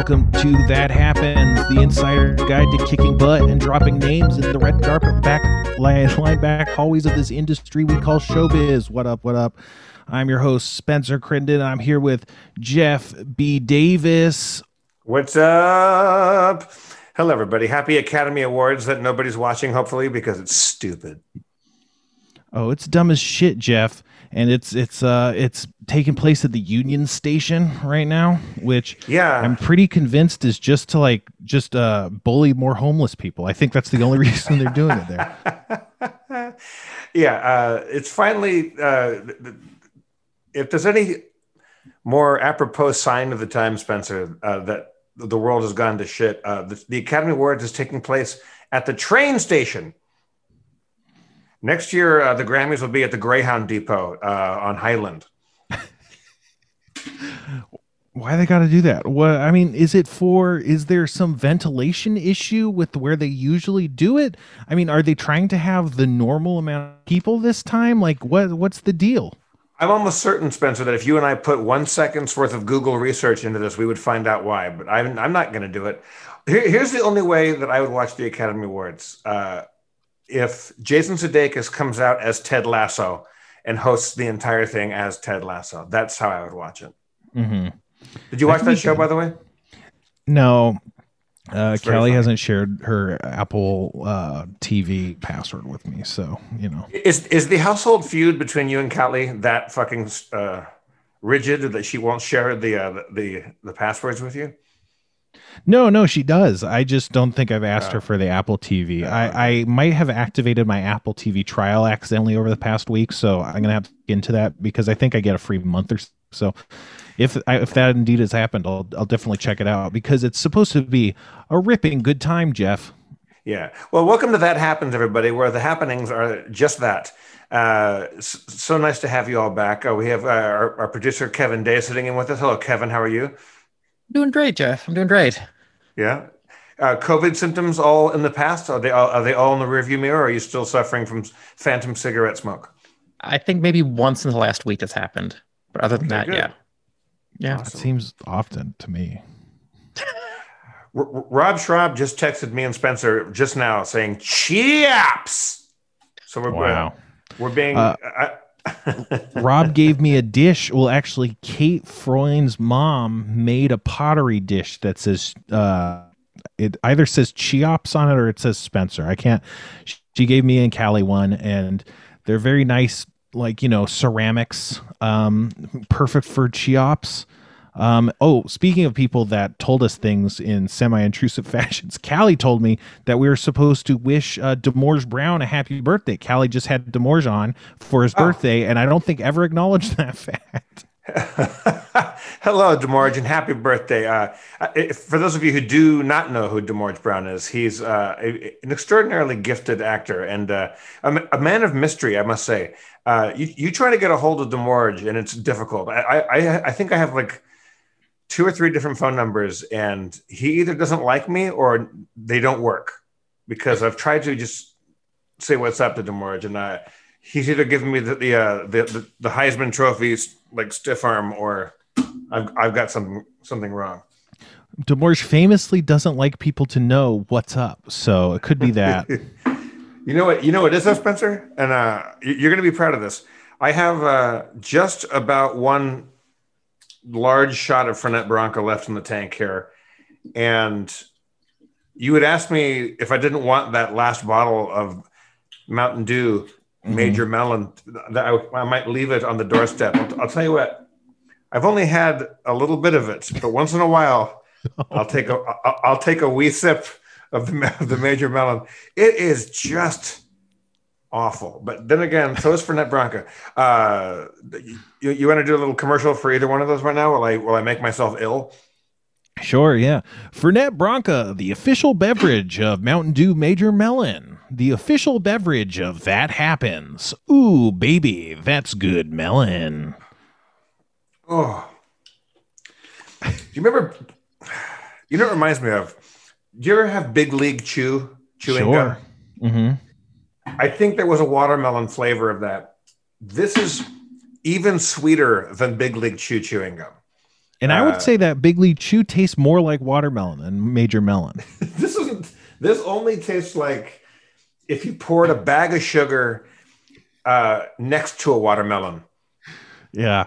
welcome to That Happens, the insider guide to kicking butt and dropping names in the red carpet back line, back hallways of this industry we call showbiz. What up, what up? I'm your host, Spencer Crittenden. I'm here with Jeff B. Davis. What's up? Hello, everybody. Happy Academy Awards that nobody's watching, hopefully, because it's stupid. Oh, it's dumb as shit, Jeff. And it's it's uh it's taking place at the Union Station right now, which Yeah. I'm pretty convinced is just to like just uh bully more homeless people. I think that's the only reason they're doing it there. yeah, uh, it's finally. Uh, if there's any more apropos sign of the time, Spencer, uh, that the world has gone to shit, uh, the, the Academy Awards is taking place at the train station. Next year, uh, the Grammys will be at the Greyhound Depot uh, on Highland. Why they got to do that? What I mean, is it for? Is there some ventilation issue with where they usually do it? I mean, are they trying to have the normal amount of people this time? Like, what? What's the deal? I'm almost certain, Spencer, that if you and I put one second's worth of Google research into this, we would find out why. But I'm, I'm not going to do it. Here, here's the only way that I would watch the Academy Awards: uh, if Jason Sudeikis comes out as Ted Lasso and hosts the entire thing as Ted Lasso. That's how I would watch it. Mm-hmm. Did you watch that show, by the way? No, uh, Kelly hasn't shared her Apple uh, TV password with me, so you know. Is is the household feud between you and Kelly that fucking uh, rigid that she won't share the, uh, the the passwords with you? No, no, she does. I just don't think I've asked Oh. her for the Apple TV. I, I might have activated my Apple TV trial accidentally over the past week, so I'm gonna have to get into that because I think I get a free month or so. So if I, if that indeed has happened, I'll I'll definitely check it out because it's supposed to be a ripping good time, Jeff. Yeah. Well, welcome to That Happens, everybody, where the happenings are just that. Uh, so nice to have you all back. Uh, we have uh, our, our producer, Kevin Day, sitting in with us. Hello, Kevin. How are you? Doing great, Jeff. I'm doing great. Yeah. Uh, COVID symptoms all in the past? Are they all, are they all in the rearview mirror? Or are you still suffering from phantom cigarette smoke? I think maybe once in the last week that's happened, but other than Okay, that, good. yeah, yeah. it seems often to me. R- R- Rob Schrab just texted me and Spencer just now saying "chiaps." So we're Wow. we're being. Uh, I- Rob gave me a dish. Well, actually, Kate Freund's mom made a pottery dish that says uh, it either says Cheops on it or it says Spencer. I can't. She gave me and Callie one, and they're very nice, like you know, ceramics, um, perfect for Cheops. Um, oh, speaking of people that told us things in semi-intrusive fashions, Callie told me that we were supposed to wish uh, Demorge Brown a happy birthday. Callie just had Demorge on for his Oh. birthday, and I don't think ever acknowledged that fact. Hello, Demorge, and happy birthday. Uh, if- for those of you who do not know who Demorge Brown is, he's uh, a- an extraordinarily gifted actor and uh, a, a man of mystery, I must say. Uh, you, you try to get a hold of Demorge, and it's difficult. I, I- I think I have like two or three different phone numbers, and he either doesn't like me or they don't work because I've tried to just say what's up to Demorge, and uh, he's either giving me the the, uh, the the the Heisman trophies like stiff arm, or I've I've got something something wrong. Demorge famously doesn't like people to know what's up, so it could be that. You know what? You know what is though, Spencer, and uh, you- you're going to be proud of this. I have uh, just about one large shot of Fernet Branca left in the tank here, and you would ask me if I didn't want that last bottle of Mountain Dew mm-hmm. Major Melon that I, I might leave it on the doorstep. I'll, I'll tell you what. I've only had a little bit of it, but once in a while, I'll take a I'll, I'll take a wee sip of the of the Major Melon. It is just awful. But then again, so is Fernet Branca. Uh, you, you want to do a little commercial for either one of those right now? Will I will I make myself ill? Sure, yeah. Fernet Branca, the official beverage of Mountain Dew Major Melon. The official beverage of That Happens. Ooh, baby, that's good melon. Oh, do you remember? You know, it reminds me of. Do you ever have Big League Chew chewing Sure. gum? Mm-hmm. I think there was a watermelon flavor of that. This is even sweeter than Big League Chew chewing gum. And I Uh, would say that Big League Chew tastes more like watermelon than Major Melon. this isn't. This only tastes like if you poured a bag of sugar uh, next to a watermelon. Yeah.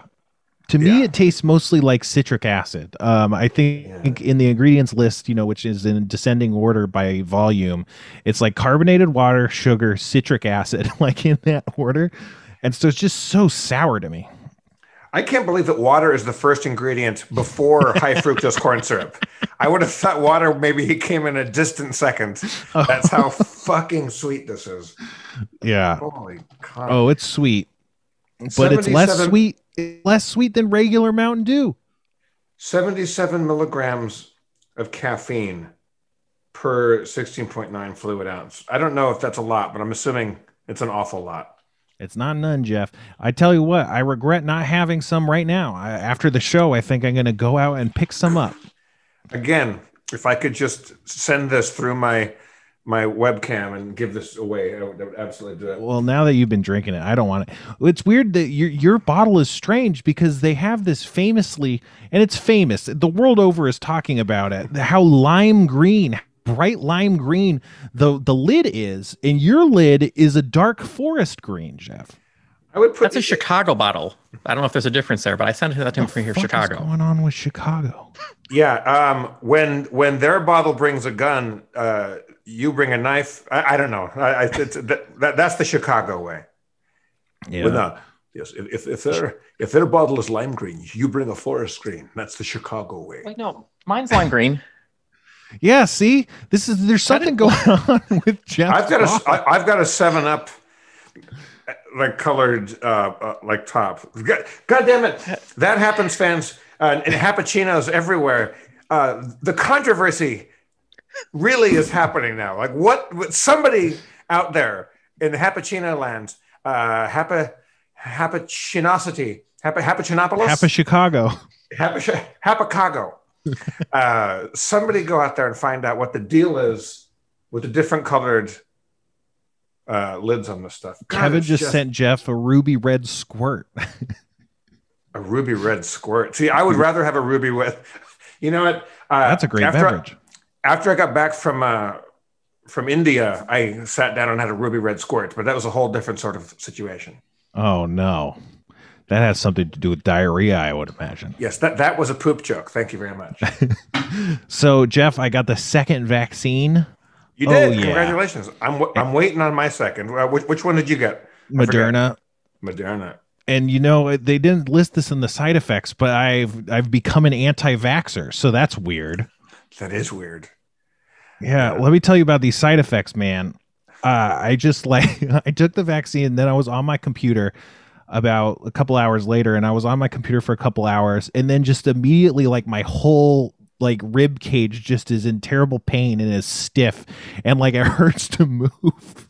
To me, Yeah. it tastes mostly like citric acid. Um, I think in the ingredients list, you know, which is in descending order by volume, it's like carbonated water, sugar, citric acid, like in that order. And so it's just so sour to me. I can't believe that water is the first ingredient before high fructose corn syrup. I would have thought water maybe came in a distant second. That's how fucking sweet this is. Yeah. Holy. Oh, it's sweet, but it's less sweet, less sweet than regular Mountain Dew. 77 milligrams of caffeine per 16.9 fluid ounce. I don't know if that's a lot, but I'm assuming it's an awful lot. It's not none, Jeff. I tell you what, I regret not having some right now. I, after the show, I think I'm going to go out and pick some up. Again, if I could just send this through my my webcam and give this away, I would, I would absolutely do it. Well, now that you've been drinking it, I don't want it. It's weird that your your bottle is strange because they have this famously, and it's famous. The world over is talking about it. How lime green, bright lime green, the the lid is, and your lid is a dark forest green, Jeff. I would put That's a Chicago bottle. I don't know if there's a difference there, but I sent that to him from here, Fuck is Chicago. going on with Chicago? Yeah, um, when when their bottle brings a gun, uh, you bring a knife. I, I don't know. I, I, that, that, that's the Chicago way. Yeah. Well, no. Yes, if, if, if their if their bottle is lime green, you bring a forest green. That's the Chicago way. Wait, no, mine's lime green. Yeah, see, this is there's something going on with Jeff. I've got a I, I've got a Seven Up like colored uh, uh like top. God, God damn it! That happens, fans, uh, and Happuccinos everywhere. Uh, the controversy really is happening now. Like what? what somebody out there in the Happuccino land, uh, Happa, Happuccinosity, Happa, Happuccinopolis, Half of Chicago. Uh, somebody go out there and find out what the deal is with the different colored uh, lids on this stuff. God, Kevin it's just, sent Jeff a ruby red squirt. a ruby red squirt. See, I would rather have a ruby with. You know what? Uh, That's a great beverage. I, after I got back from uh, from India, I sat down and had a ruby red squirt, but that was a whole different sort of situation. Oh no, that has something to do with diarrhea, I would imagine. Yes, that that was a poop joke. Thank you very much. So Jeff, I got the second vaccine, You Oh, did. yeah. Congratulations. I'm w- I'm waiting on my second. Uh, which which one did you get? I forget. Moderna. Moderna. And you know they didn't list this in the side effects, but I've I've become an anti-vaxxer, so that's weird. That is weird. Yeah, let me tell you about these side effects, man. Uh, I just like I took the vaccine, and then I was on my computer about a couple hours later, and I was on my computer for a couple hours, and then just immediately, like my whole like rib cage just is in terrible pain and is stiff, and like it hurts to move.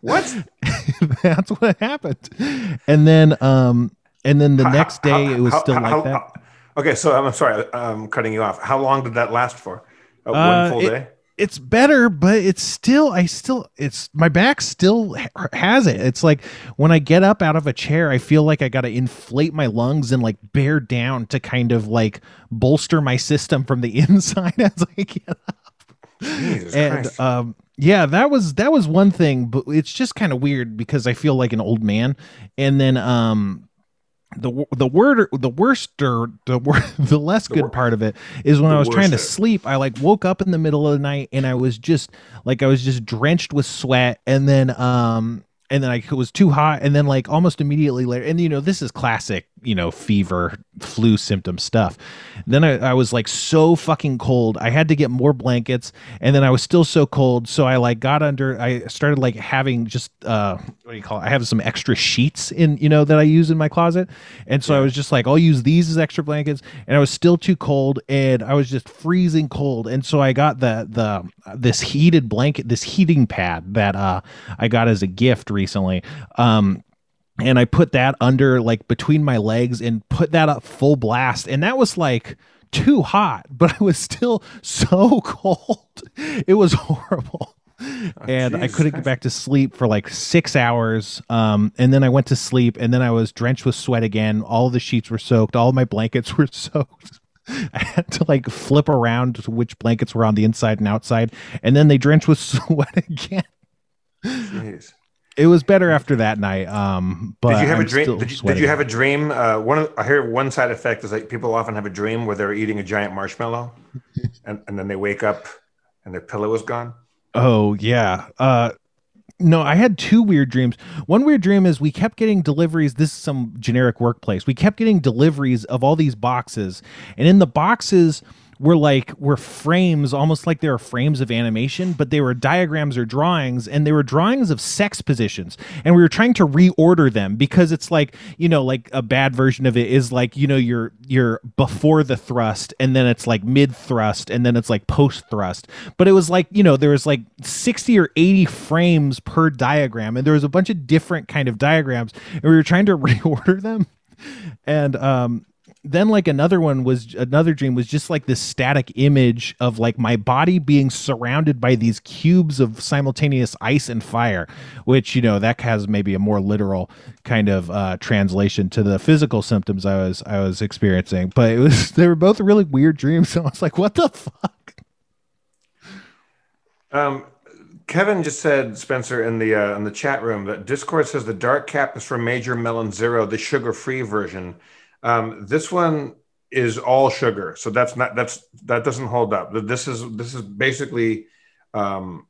What? That's what happened, and then um, and then the next day How- it was how- still how- like how- that. Okay, so I'm sorry, I'm cutting you off. How long did that last for? Uh, Uh, one full it- day. It's better but it's still i still it's my back still ha- has it. It's like when i get up out of a chair i feel like i gotta inflate my lungs and like bear down to kind of like bolster my system from the inside as i get up. Jesus and Christ. um yeah that was that was one thing but it's just kind of weird because i feel like an old man. And then um the the word the worst or the wor- the less good wor- part of it is when I was trying to sleep I like woke up in the middle of the night and I was just like I was just drenched with sweat and then um and then I, it was too hot and then like almost immediately later and you know this is classic you know fever flu symptom stuff. Then I, I was like so fucking cold i had to get more blankets and then i was still so cold so i like got under i started like having just uh what do you call it? I have some extra sheets in you know that i use in my closet and so i was just like i'll use these as extra blankets and i was still too cold and i was just freezing cold and so i got the the this heated blanket this heating pad that uh i got as a gift recently. Um and I put that under like between my legs and put that up full blast. And that was like too hot, but I was still so cold. It was horrible. and I couldn't get back to sleep for like six hours. Um, and then I went to sleep and then I was drenched with sweat again. All the sheets were soaked, all my blankets were soaked. I had to like flip around to which blankets were on the inside and outside, and then they drenched with sweat again. Jeez. It was better after that night. Um, but did you have I'm a dream? Did you, did you have a dream? Uh, one of, I hear one side effect is like people often have a dream where they're eating a giant marshmallow, and, and then they wake up and their pillow is gone. Oh yeah. Uh no, I had two weird dreams. One weird dream is we kept getting deliveries. This is some generic workplace. We kept getting deliveries of all these boxes, and in the boxes were like were frames, almost like they were frames of animation, but they were diagrams or drawings, and they were drawings of sex positions. And we were trying to reorder them because it's like you know, like a bad version of it is like you know you're you're before the thrust, and then it's like mid thrust, and then it's like post thrust. But it was like you know there was like sixty or eighty frames per diagram, and there was a bunch of different kind of diagrams, and we were trying to reorder them, and um then like another one was another dream was just like this static image of like my body being surrounded by these cubes of simultaneous ice and fire which you know that has maybe a more literal kind of uh translation to the physical symptoms i was i was experiencing. But it was they were both really weird dreams. So i was like what the fuck? Um, Kevin just said, Spencer, in the uh, in the chat room that Discord says the dark cap is from Major Melon Zero, the sugar-free version. Um, this one is all sugar, so that's not that's that doesn't hold up. This is this is basically um,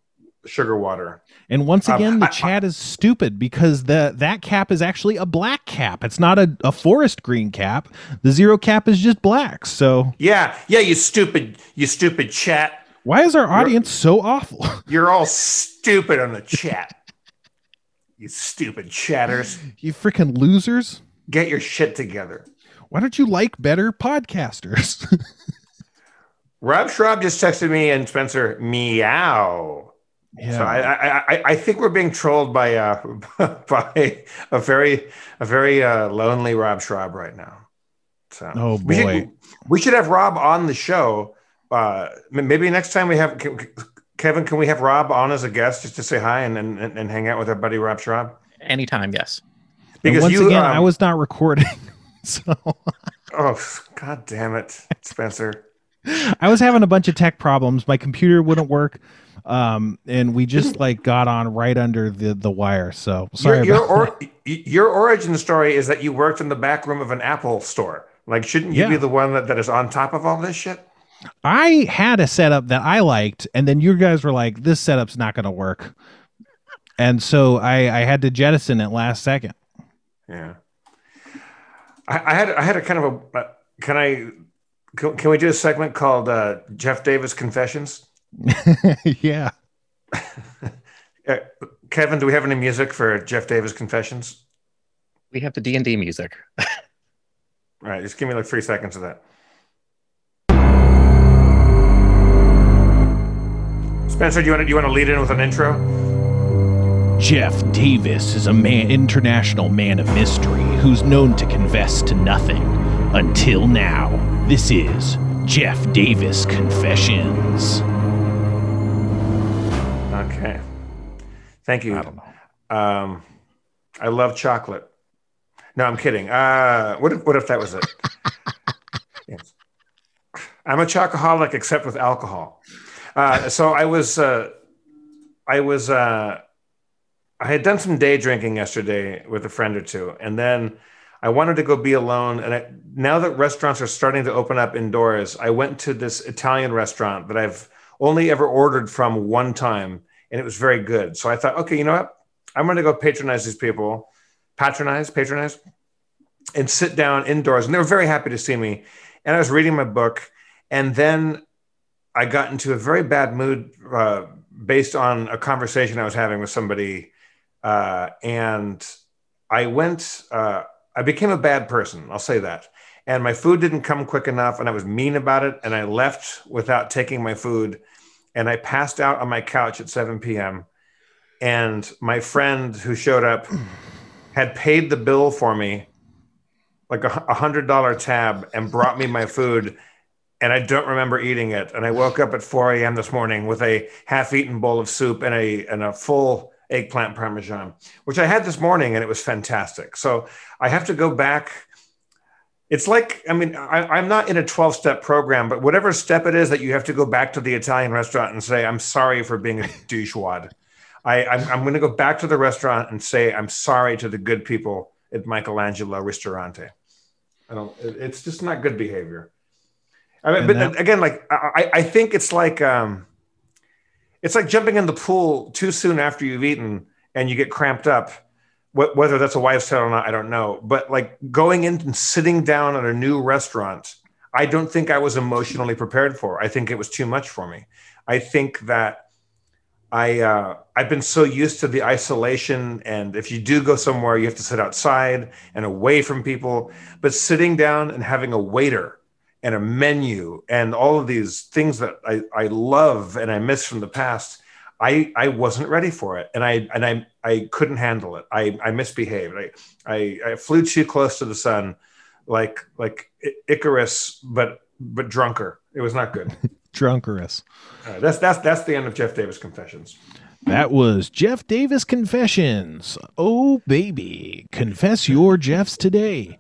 sugar water. and once Um, again the I- chat is stupid because the that cap is actually a black cap it's not a, a forest green cap the zero cap is just black so Yeah, yeah, you stupid, you stupid chat. why is our audience so awful You're all stupid on the chat. You stupid chatters. You freaking losers. Get your shit together. Why don't you like better podcasters? Rob Schrab just texted me and Spencer, meow. yeah. So I, I, I, I think we're being trolled by uh, by a very a very uh, lonely Rob Schrab right now. So Oh, we boy. should, we should have Rob on the show. Uh, maybe next time we have Kevin. Can we have Rob on as a guest just to say hi and and, and hang out with our buddy Rob Schrab? Anytime, yes. And Because once you, again, um, I was not recording. So Oh, god damn it, Spencer. I was having a bunch of tech problems. My computer wouldn't work. Um, and we just like got on right under the, the wire. So sorry Your your, or, your origin story is that you worked in the back room of an Apple store. Like, shouldn't you Yeah. be the one that, that is on top of all this shit? I had a setup that I liked, and then you guys were like, "This setup's not going to work," and so I, I had to jettison it last second. Yeah. I, I had I had a kind of a uh, can I can, can we do a segment called uh, Jeff Davis Confessions? yeah, Uh, Kevin, do we have any music for Jeff Davis Confessions? We have the D and D music. All right, just give me like three seconds of that. Spencer, do you want to, do you want to lead in with an intro? Jeff Davis is a man, international man of mystery who's known to confess to nothing until now. This is Jeff Davis Confessions. Okay. Thank you. I don't know. Um, I love chocolate. No, I'm kidding. Uh, what if what if that was it? yes. I'm a chocoholic except with alcohol. Uh, so I was uh, I was uh, I had done some day drinking yesterday with a friend or two, and then I wanted to go be alone. And I, now that restaurants are starting to open up indoors, I went to this Italian restaurant that I've only ever ordered from one time, and it was very good. So I thought, okay, you know what? I'm going to go patronize these people, patronize, patronize, and sit down indoors. And they were very happy to see me. And I was reading my book, and then I got into a very bad mood uh, based on a conversation I was having with somebody, uh, and I went. Uh, I became a bad person. I'll say that. And my food didn't come quick enough, and I was mean about it. And I left without taking my food, and I passed out on my couch at 7 p.m. And my friend who showed up had paid the bill for me, like a hundred dollar tab, and brought me my food. And I don't remember eating it. And I woke up at 4 a.m. this morning with a half-eaten bowl of soup and a and a full eggplant parmesan, which I had this morning, and it was fantastic. So I have to go back It's like, I mean, I, am not in a 12 step program, but whatever step it is that you have to go back to the Italian restaurant and say, I'm sorry for being a douchewad. I, I'm, I'm going to go back to the restaurant and say, I'm sorry to the good people at Michelangelo Ristorante. I don't, it's just not good behavior. I mean, but that, again, like, I, I think it's like, um, it's like jumping in the pool too soon after you've eaten and you get cramped up whether that's a wife's tale or not, I don't know. But like going in and sitting down at a new restaurant, I don't think I was emotionally prepared for. I think it was too much for me. I think that I uh, I've been so used to the isolation, and if you do go somewhere, you have to sit outside and away from people. But sitting down and having a waiter and a menu and all of these things that I, I love and I miss from the past I I wasn't ready for it, and I and I I couldn't handle it. I I misbehaved. I I, I flew too close to the sun, like like Icarus, but but drunker. It was not good. Drunkerous. Uh, that's that's that's the end of Jeff Davis confessions. That was Jeff Davis confessions. Oh baby, confess your Jeffs today.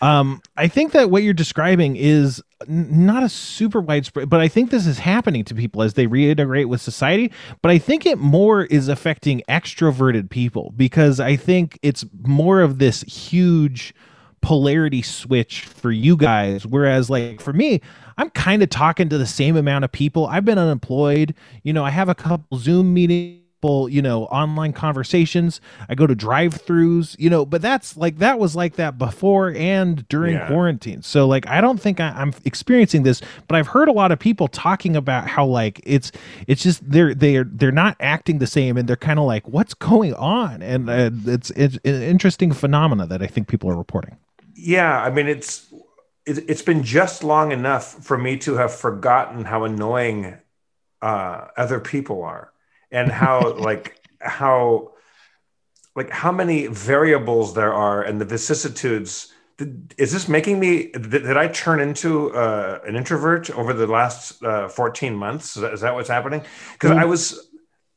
Um, I think that what you're describing is not a super widespread, but I think this is happening to people as they reintegrate with society. But I think it more is affecting extroverted people because I think it's more of this huge polarity switch for you guys. Whereas, like for me, I'm kind of talking to the same amount of people. I've been unemployed. You know, I have a couple Zoom meetings you know, online conversations. I go to drive-throughs, you know, but that's like that was like that before and during yeah. quarantine. So like I don't think I, am experiencing this, but I've heard a lot of people talking about how like it's it's just they're they're they're not acting the same and they're kind of like what's going on, and uh, it's it's an interesting phenomena that I think people are reporting. Yeah, I mean it's it's been just long enough for me to have forgotten how annoying uh, other people are and how like how like how many variables there are and the vicissitudes. Is this making me did, i turn into uh, an introvert over the last uh, 14 months? Is that, is that what's happening? Because mm-hmm. i was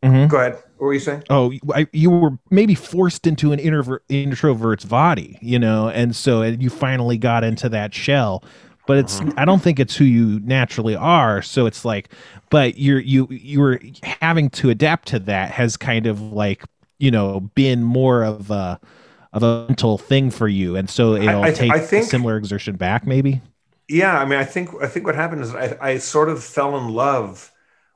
mm-hmm. go ahead. What were you saying? Oh I, you were maybe forced into an introvert introvert's body you know and so you finally got into that shell but it's mm-hmm. i don't think it's who you naturally are. So it's like but you're you you're having to adapt to that has kind of like you know been more of a of a mental thing for you. And so it'll I, I, take I think, similar exertion back maybe? Yeah i mean i think i think what happened is I, I sort of fell in love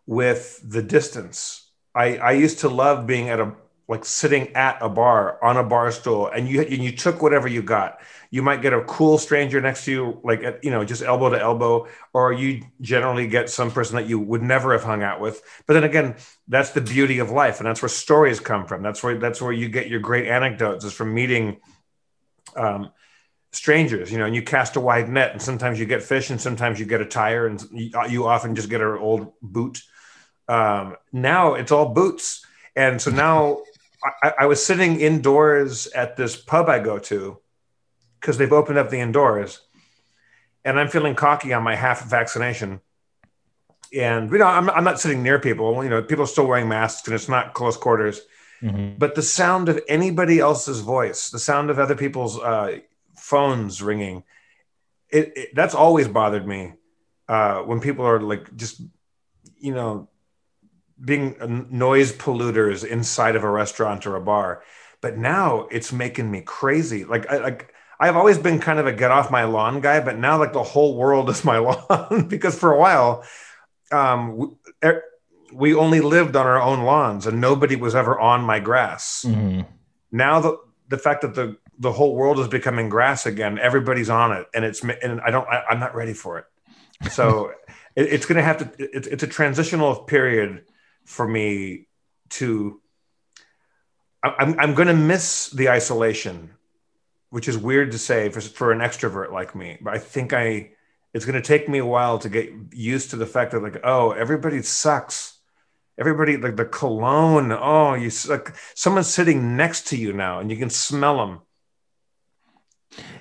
with the distance. I i used to love being at a like sitting at a bar on a bar stool and you and you took whatever you got. You might get a cool stranger next to you like at, you know just elbow to elbow or you generally get some person that you would never have hung out with. But then again that's the beauty of life and that's where stories come from. That's where that's where you get your great anecdotes is from meeting um, strangers you know and you cast a wide net and sometimes you get fish and sometimes you get a tire and you, often just get an old boot. Um, now it's all boots. And so now I, I was sitting indoors at this pub I go to because they've opened up the indoors, and I'm feeling cocky on my half vaccination. And you know, I'm, I'm not sitting near people. You know, people are still wearing masks, and it's not close quarters. Mm-hmm. But the sound of anybody else's voice, the sound of other people's uh, phones ringing, it, it, that's always bothered me uh, when people are like just, you know, being noise polluters inside of a restaurant or a bar. But now it's making me crazy. Like, I, like I've always been kind of a get off my lawn guy, but now like the whole world is my lawn because for a while, um, we, er, we, only lived on our own lawns and nobody was ever on my grass. Mm-hmm. Now the the fact that the the whole world is becoming grass again, everybody's on it, and it's and I don't I, am not ready for it. So it, it's going to have to. It's, it's a transitional period for me to I'm, I'm going to miss the isolation, which is weird to say for, for an extrovert like me. But I think I, it's going to take me a while to get used to the fact that like, oh, everybody sucks. Everybody like the cologne. Oh, you like someone's sitting next to you now, and you can smell them.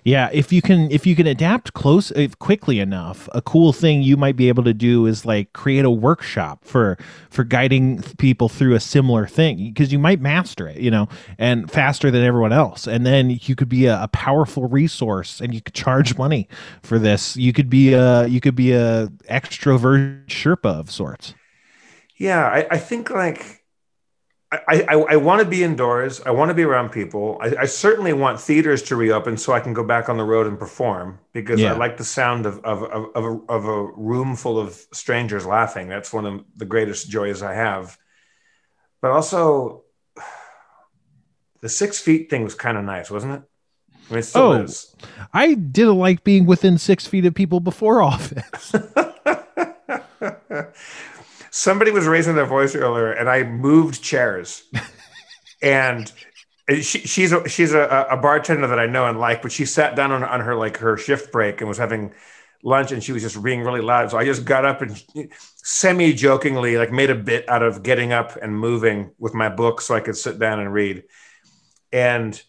Yeah, if you can if you can adapt close quickly enough, a cool thing you might be able to do is like create a workshop for for guiding people through a similar thing because you might master it, you know, and faster than everyone else. And then you could be a, a powerful resource and you could charge money for this. You could be a you could be a extrovert Sherpa of sorts. Yeah, I, I think like I, I, I want to be indoors. I want to be around people. I, I, certainly want theaters to reopen so I can go back on the road and perform because yeah. I like the sound of, of, of, of, a, of a room full of strangers laughing. That's one of the greatest joys I have. But also, the six feet thing was kind of nice, wasn't it? I mean, it oh, is. I didn't like being within six feet of people before office. somebody was raising their voice earlier, and I moved chairs, and she, she's a, she's a, a, bartender that I know and like, but she sat down on, on her like her shift break and was having lunch, and she was just being really loud. So I just got up and semi jokingly like made a bit out of getting up and moving with my book so I could sit down and read, and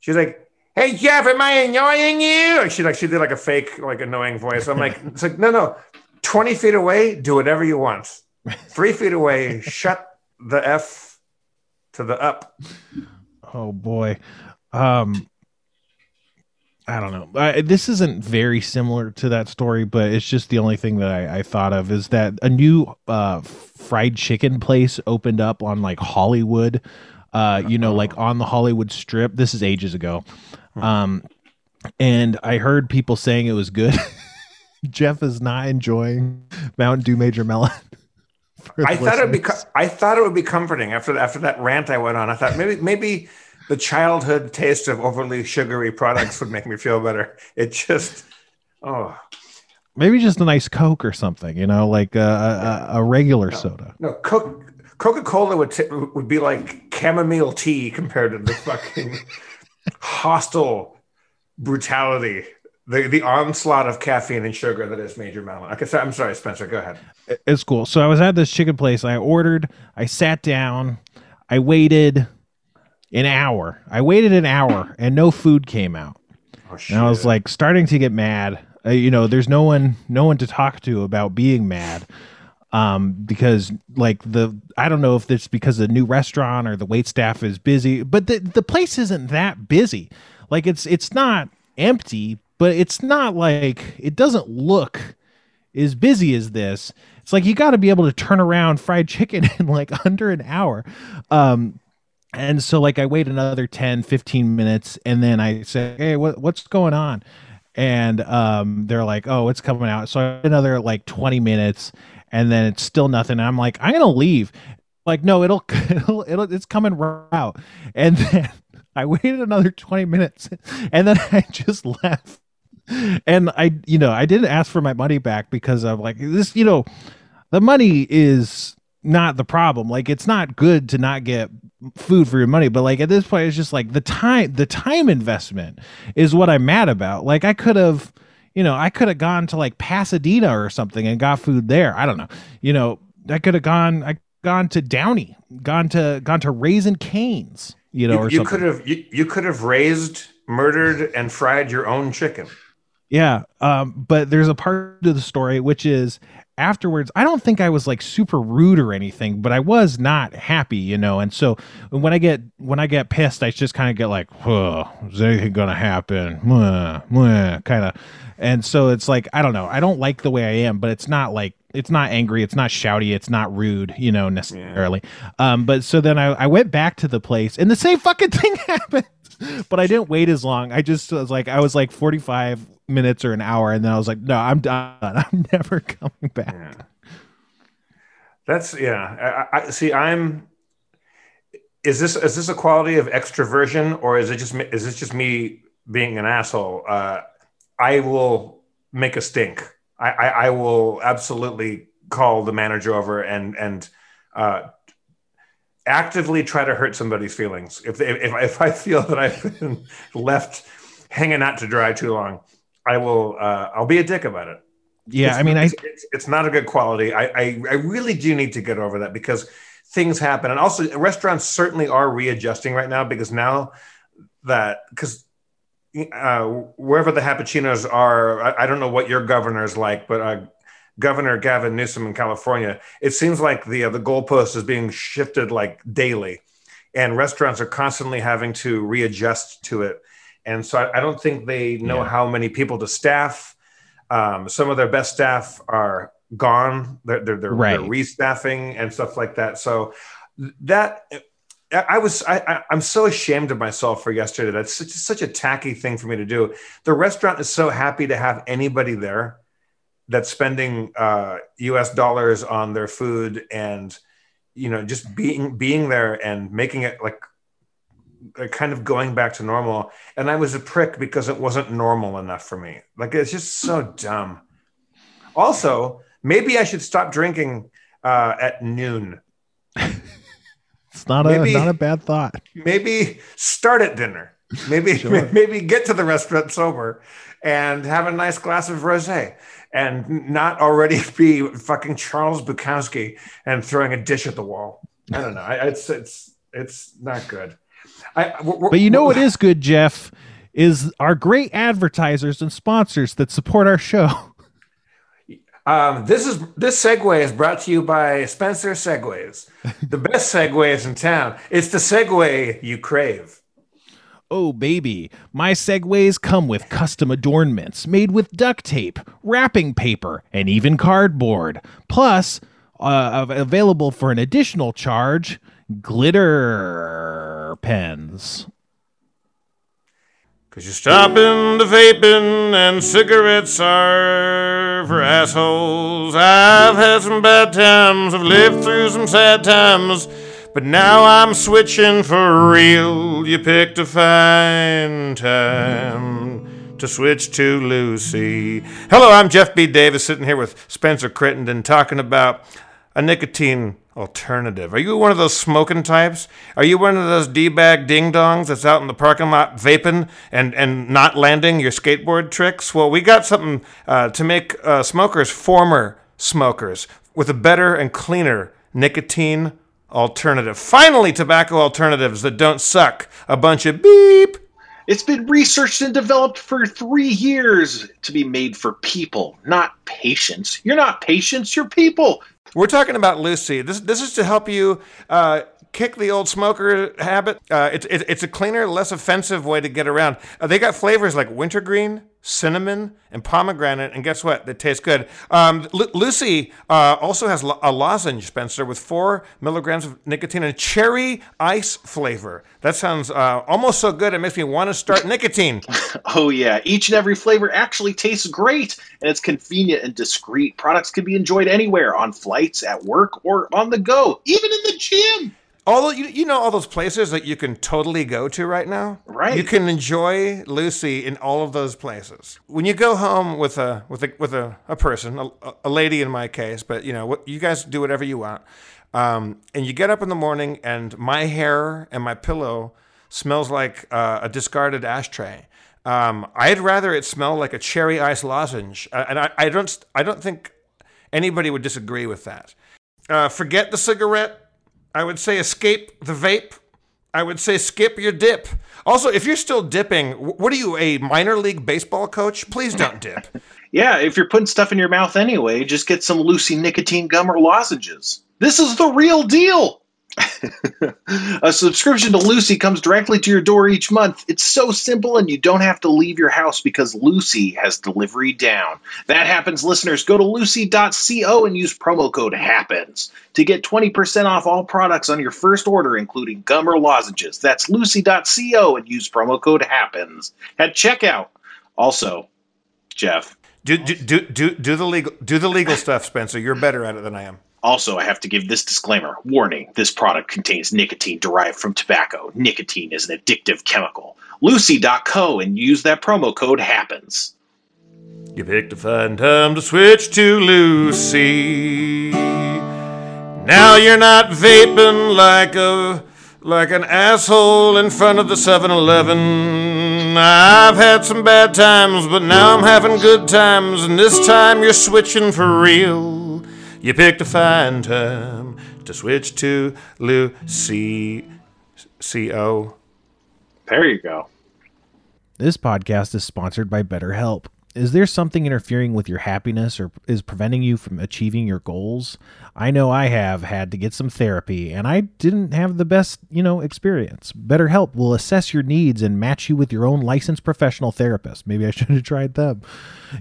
she's like. Hey Jeff, am I annoying you? Like she like she did like a fake like annoying voice. I'm like, it's like no no, 20 feet away, do whatever you want three feet away, shut the F to the up. Oh boy. Um, I don't know. I, this isn't very similar to that story, but it's just the only thing that I, I thought of is that a new uh, fried chicken place opened up on like Hollywood, uh, you know, like on the Hollywood Strip. This is ages ago. Hmm. Um, and I heard people saying it was good. Jeff is not enjoying Mountain Dew Major Melon. I thought it would be I thought it would be comforting after after that rant I went on. I thought maybe maybe the childhood taste of overly sugary products would make me feel better. It just oh maybe just a nice Coke or something, you know, like a, a, a regular no, soda. No, Coke Coca Cola would t- would be like chamomile tea compared to the fucking hostile brutality the the onslaught of caffeine and sugar that is Major Melon. Okay, so I'm sorry, Spencer. Go ahead. It's cool. So I was at this chicken place. I ordered. I sat down. I waited an hour. I waited an hour, and no food came out. Oh, and I was like starting to get mad. Uh, you know, there's no one, no one to talk to about being mad. Um, because like the I don't know if it's because the new restaurant or the wait staff is busy, but the the place isn't that busy. Like it's it's not empty, but it's not like it doesn't look as busy as this. It's like you got to be able to turn around fried chicken in like under an hour. Um, and so like I wait another 10, 15 minutes and then I say, "Hey, what what's going on?" And um, they're like, "Oh, it's coming out." So another like 20 minutes and then it's still nothing. I'm like, "I'm going to leave." Like, "No, it'll it'll, it'll it's coming right out." And then I waited another 20 minutes and then I just left and I, you know, I didn't ask for my money back because I'm like, this, you know, the money is not the problem. Like, it's not good to not get food for your money, but like at this point, it's just like the time, the time investment is what I'm mad about. Like, I could have, you know, I could have gone to like Pasadena or something and got food there. I don't know, you know, I could have gone, I gone to Downey, gone to gone to Raising Canes, you know, you, you could have you, you could have raised, murdered, and fried your own chicken. Yeah, um, but there's a part of the story which is afterwards. I don't think I was like super rude or anything, but I was not happy, you know. And so when I get when I get pissed, I just kind of get like, "Whoa, is anything gonna happen?" Kind of. And so it's like I don't know. I don't like the way I am, but it's not like it's not angry, it's not shouty, it's not rude, you know, necessarily. Yeah. Um, but so then I, I went back to the place, and the same fucking thing happened. but I didn't wait as long. I just was like, I was like 45 minutes or an hour, and then I was like, no, I'm done. I'm never coming back. Yeah. That's yeah. I, I see. I'm. Is this is this a quality of extroversion, or is it just is this just me being an asshole? Uh, I will make a stink. I, I, I will absolutely call the manager over and and uh, actively try to hurt somebody's feelings. If, if, if I feel that I've been left hanging out to dry too long, I will, uh, I'll be a dick about it. Yeah. It's, I mean, it's, I, it's, it's, not a good quality. I, I, I really do need to get over that because things happen. And also restaurants certainly are readjusting right now because now that, because uh, wherever the Happuccinos are, I, I, don't know what your governor's like, but uh, Governor Gavin Newsom in California, it seems like the uh, the goalpost is being shifted like daily, and restaurants are constantly having to readjust to it. And so I, I don't think they know yeah. how many people to staff. Um, some of their best staff are gone; they're they're, they're, right. they're restaffing and stuff like that. So that I was I, am so ashamed of myself for yesterday. That's such, such a tacky thing for me to do. The restaurant is so happy to have anybody there that's spending uh, U.S. dollars on their food and you know just being being there and making it like kind of going back to normal. And I was a prick because it wasn't normal enough for me. Like it's just so dumb. Also, maybe I should stop drinking uh, at noon. It's not maybe, a not a bad thought. Maybe start at dinner. Maybe sure. maybe get to the restaurant sober and have a nice glass of rosé and not already be fucking Charles Bukowski and throwing a dish at the wall. I don't know. I, it's it's it's not good. I, but you know what is good, Jeff, is our great advertisers and sponsors that support our show. Um, this is this segue is brought to you by Spencer Segways, the best segways in town. It's the Segway you crave. Oh, baby, my segways come with custom adornments made with duct tape, wrapping paper, and even cardboard. Plus, uh, available for an additional charge, glitter pens. Cause you're stopping the vaping and cigarettes are for assholes. I've had some bad times, I've lived through some sad times, but now I'm switching for real. You picked a fine time to switch to Lucy. Hello, I'm Jeff B. Davis, sitting here with Spencer Crittenden, talking about a nicotine alternative. Are you one of those smoking types? Are you one of those D-bag ding-dongs that's out in the parking lot vaping and, and not landing your skateboard tricks? Well, we got something uh, to make uh, smokers former smokers with a better and cleaner nicotine alternative. Finally, tobacco alternatives that don't suck. A bunch of beep. It's been researched and developed for three years to be made for people, not patients. You're not patients, you're people. We're talking about Lucy. This this is to help you uh, kick the old smoker habit. Uh, it's it, it's a cleaner, less offensive way to get around. Uh, they got flavors like wintergreen, cinnamon, and pomegranate, and guess what? They taste good. Um, Lucy uh, also has lo- a lozenge, Spencer, with four milligrams of nicotine and cherry ice flavor. That sounds uh, almost so good it makes me want to start nicotine. oh yeah, each and every flavor actually tastes great, and it's convenient and discreet. Products can be enjoyed anywhere on flights, at work, or on the go, even in the gym all you, you know all those places that you can totally go to right now? Right. you can enjoy lucy in all of those places. When you go home with a with a with a, a person a, a lady in my case but you know what you guys do whatever you want um, and you get up in the morning and my hair and my pillow smells like uh, a discarded ashtray. Um, i'd rather it smell like a cherry ice lozenge uh, and I, I don't i don't think anybody would disagree with that. Uh, forget the cigarette I would say escape the vape. I would say skip your dip. Also, if you're still dipping, what are you, a minor league baseball coach? Please don't dip. yeah, if you're putting stuff in your mouth anyway, just get some Lucy nicotine gum or lozenges. This is the real deal. a subscription to Lucy comes directly to your door each month. It's so simple, and you don't have to leave your house because Lucy has delivery down. That happens, listeners. Go to lucy.co and use promo code HAPPENS to get 20% off all products on your first order, including gum or lozenges. That's lucy.co and use promo code HAPPENS at checkout. Also, Jeff. Do, do, do, do, do the legal do the legal stuff, Spencer. You're better at it than I am. Also, I have to give this disclaimer warning this product contains nicotine derived from tobacco. Nicotine is an addictive chemical. Lucy.co and use that promo code HAPPENS. You picked a fine time to switch to Lucy. Now you're not vaping like a like an asshole in front of the 7-Eleven. I've had some bad times, but now I'm having good times, and this time you're switching for real. You picked a fine time to switch to Lucy C O. There you go. This podcast is sponsored by BetterHelp. Is there something interfering with your happiness or is preventing you from achieving your goals? I know I have had to get some therapy and I didn't have the best, you know, experience. BetterHelp will assess your needs and match you with your own licensed professional therapist. Maybe I should have tried them.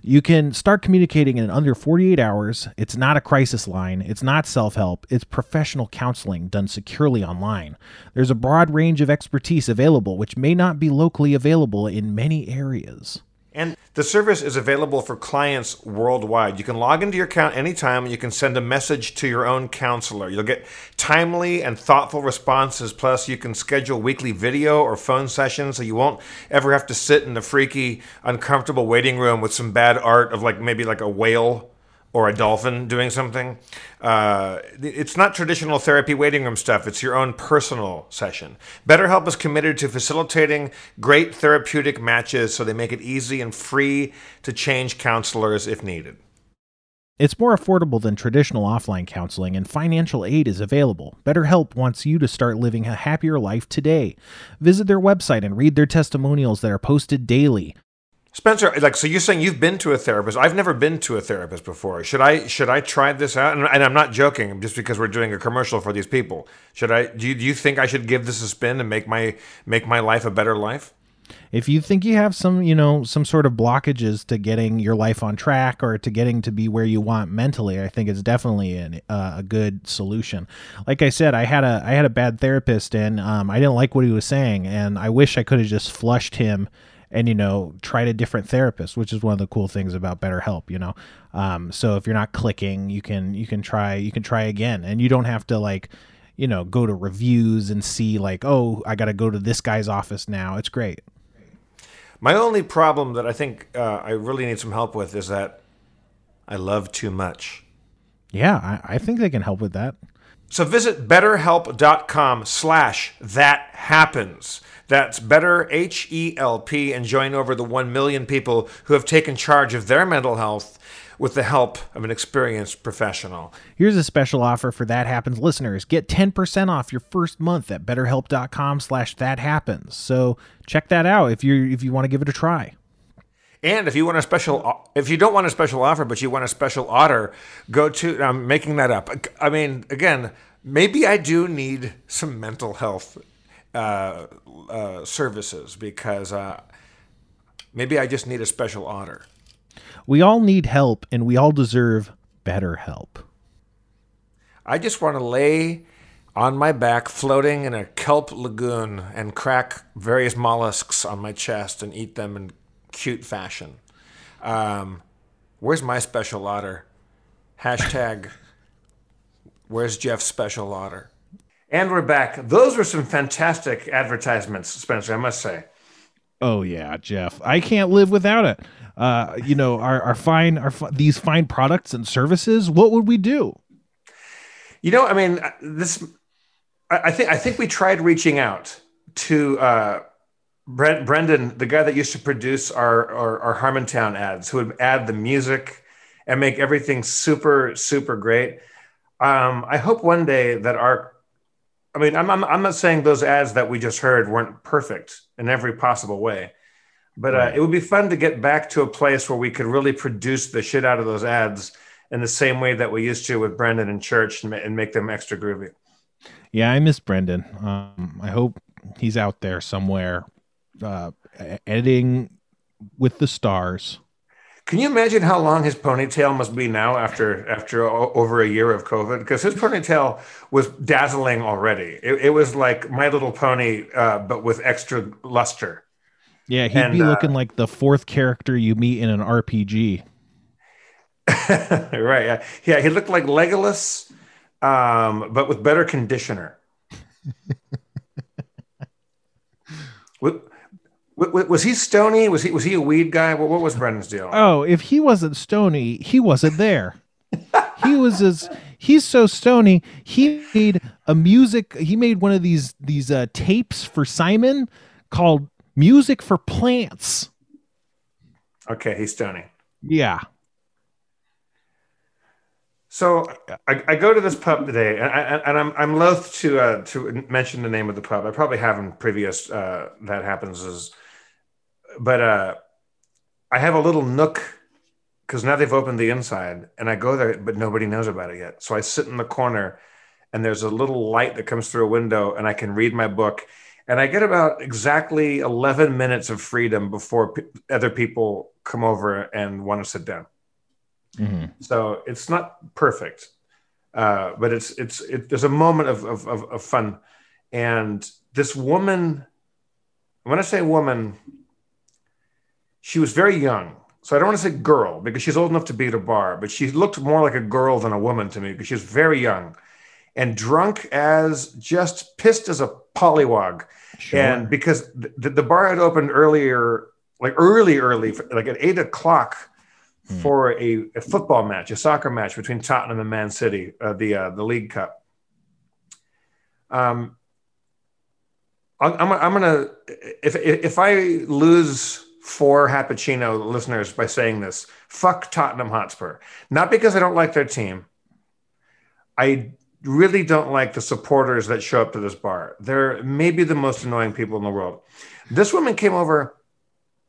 You can start communicating in under 48 hours. It's not a crisis line, it's not self help, it's professional counseling done securely online. There's a broad range of expertise available, which may not be locally available in many areas. And the service is available for clients worldwide. You can log into your account anytime and you can send a message to your own counselor. You'll get timely and thoughtful responses. Plus, you can schedule weekly video or phone sessions so you won't ever have to sit in the freaky, uncomfortable waiting room with some bad art of like maybe like a whale or a dolphin doing something. Uh, it's not traditional therapy waiting room stuff. It's your own personal session. BetterHelp is committed to facilitating great therapeutic matches so they make it easy and free to change counselors if needed. It's more affordable than traditional offline counseling, and financial aid is available. BetterHelp wants you to start living a happier life today. Visit their website and read their testimonials that are posted daily. Spencer, like, so you're saying you've been to a therapist? I've never been to a therapist before. Should I should I try this out? And, and I'm not joking, just because we're doing a commercial for these people. Should I? Do you, do you think I should give this a spin and make my make my life a better life? If you think you have some, you know, some sort of blockages to getting your life on track or to getting to be where you want mentally, I think it's definitely an, uh, a good solution. Like I said, I had a I had a bad therapist and um, I didn't like what he was saying, and I wish I could have just flushed him and you know tried a different therapist which is one of the cool things about betterhelp you know? Um, so if you're not clicking you can you can try you can try again. And you don't have to like you know go to reviews and see like oh i gotta go to this guy's office now. It's great. My only problem that I think uh, I really need some help with is that I love too much. yeah i, I think they can help with that. So visit betterhelp.com slash that happens. That's better H E L P and join over the 1 million people who have taken charge of their mental health with the help of an experienced professional. Here's a special offer for That Happens listeners. Get 10% off your first month at betterhelp.com slash that happens. So check that out if you if you want to give it a try. And if you want a special, if you don't want a special offer, but you want a special order, go to. I'm making that up. I mean, again, maybe I do need some mental health uh, uh, services because uh, maybe I just need a special order. We all need help and we all deserve better help. I just want to lay on my back, floating in a kelp lagoon, and crack various mollusks on my chest and eat them in cute fashion. Um, where's my special otter? Hashtag. Where's Jeff's special otter? And we're back. Those were some fantastic advertisements, Spencer, I must say. Oh yeah, Jeff. I can't live without it. Uh, you know, our, our fine our these fine products and services, what would we do? You know, I mean, uh, this. I I think I think we tried reaching out to uh, Brent, Brendan, the guy that used to produce our, our our Harmontown ads, who would add the music and make everything super super great. Um, I hope one day that our, I mean, I'm, I'm I'm not saying those ads that we just heard weren't perfect in every possible way, but uh, it would be fun to get back to a place where we could really produce the shit out of those ads in the same way that we used to with Brendan and Church and, and make them extra groovy. Yeah, I miss Brendan. Um, I hope he's out there somewhere uh, editing with the stars. Can you imagine how long his ponytail must be now after after over a year of COVID? Because his ponytail was dazzling already. It, it was like My Little Pony, uh, but with extra luster. Yeah, he'd And, be uh, looking like the fourth character you meet in an RPG. right? Yeah, yeah. He looked like Legolas, um, but with better conditioner. Wa- was he stony? Was he was he a weed guy? What, what was Brendan's deal? Oh, if he wasn't stony, he wasn't there. he was as he's so stony. He made a music. He made one of these these uh, tapes for Simon called "Music for Plants." Okay, he's stony. Yeah, So I, I go to this pub today, and, I, and I'm I'm loath to uh, to mention the name of the pub. I probably haven't previous uh, that happens is but uh, I have a little nook because now they've opened the inside, and I go there, but nobody knows about it yet. So I sit in the corner, and there's a little light that comes through a window, and I can read my book. And I get about exactly 11 minutes of freedom before p- other people come over and want to sit down. Mhm. So it's not perfect, uh, but it's it's it, there's a moment of, of of of fun, and this woman, when I say woman, she was very young. So I don't want to say girl because she's old enough to be at a bar, but she looked more like a girl than a woman to me because she was very young, and drunk as just pissed as a pollywog. Sure. And because the, the bar had opened earlier, like early, early, like at eight o'clock Hmm. for a, a football match, a soccer match between Tottenham and Man City, uh, the uh, the League Cup. Um, I'm, I'm, I'm gonna if if I lose four Happuccino listeners by saying this, fuck Tottenham Hotspur. Not because I don't like their team. I really don't like the supporters that show up to this bar. They're maybe the most annoying people in the world. This woman came over,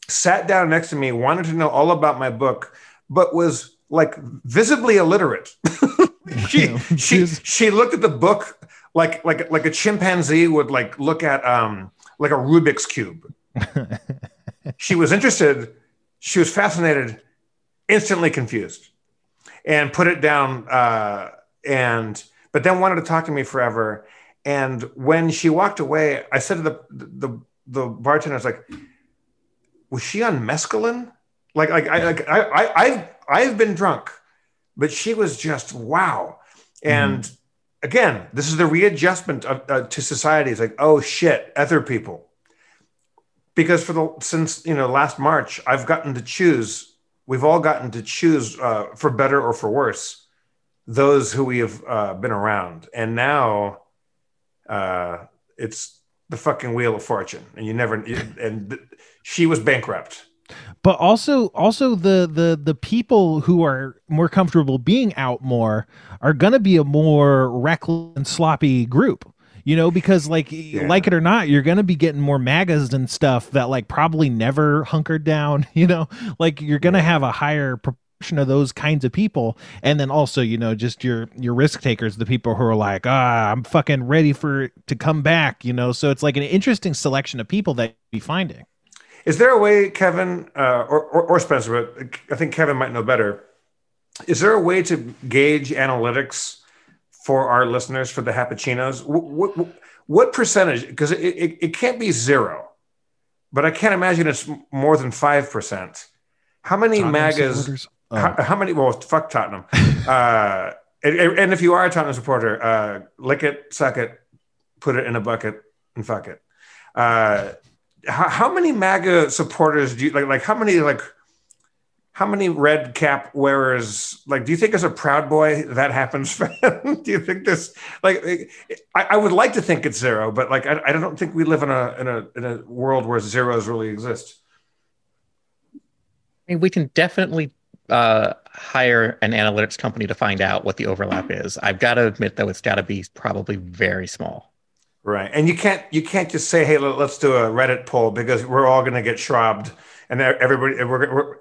sat down next to me, wanted to know all about my book, but was like visibly illiterate. she she she looked at the book like like like a chimpanzee would like look at um like a Rubik's cube. she was interested, she was fascinated, instantly confused, and put it down. Uh, and but then wanted to talk to me forever. And when she walked away, I said to the the the bartender, I was like, "Was she on mescaline?" Like like I like I, I I've I've been drunk, but she was just wow. And again, this is the readjustment of, uh, to society. It's like, oh shit, other people. Because for the since you know last March, I've gotten to choose. We've all gotten to choose uh, for better or for worse those who we have uh, been around, and now uh, it's the fucking wheel of fortune, and you never. And she was bankrupt. but also also the the the people who are more comfortable being out more are gonna be a more reckless and sloppy group you know because like like it or not you're gonna be getting more magas and stuff that like probably never hunkered down you know? Like you're gonna have a higher proportion of those kinds of people. And then also you know just your your risk takers the people who are like ah i'm fucking ready for to come back you know? So it's like an interesting selection of people that you'd be finding. Is there a way, Kevin, uh, or, or, or Spencer, but I think Kevin might know better. Is there a way to gauge analytics for our listeners for the Happuccinos? What, what, what percentage? Because it, it, it can't be zero, but I can't imagine it's more than 5%. How many Tottenham MAGAs? Oh. How, how many? Well, fuck Tottenham. uh, and, and if you are a Tottenham supporter, uh, lick it, suck it, put it in a bucket, and fuck it. Uh, how, how many MAGA supporters do you like? Like how many like how many red cap wearers? Like, do you think as a Proud Boy that happens? do you think this? Like, I, I would like to think it's zero, but like I, I don't think we live in a in a in a world where zeros really exist. I mean, we can definitely uh, hire an analytics company to find out what the overlap is. I've got to admit, though, it's got to be probably very small. Right, and you can't you can't just say, "Hey, let- let's do a Reddit poll," because we're all going to get shrobbed, and everybody, we're, we're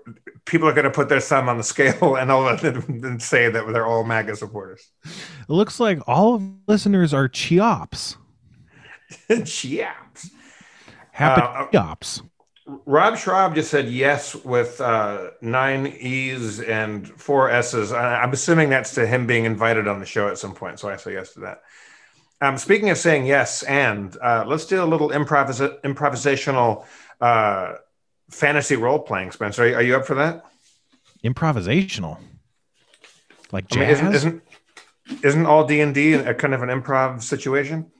people are going to put their thumb on the scale and all that, and say that they're all MAGA supporters. It looks like all of listeners are Chiops. yeah. Happy Uh, Chiops. Rob Schrab just said yes with uh, nine E's and four S's. I, I'm assuming that's to him being invited on the show at some point. So I say yes to that. Um, speaking of saying yes, and uh, let's do a little improvis- improvisational uh, fantasy role playing. Spencer, are you, are you up for that? Improvisational. Like I mean, jazz? isn't isn't isn't all D and D a kind of an improv situation?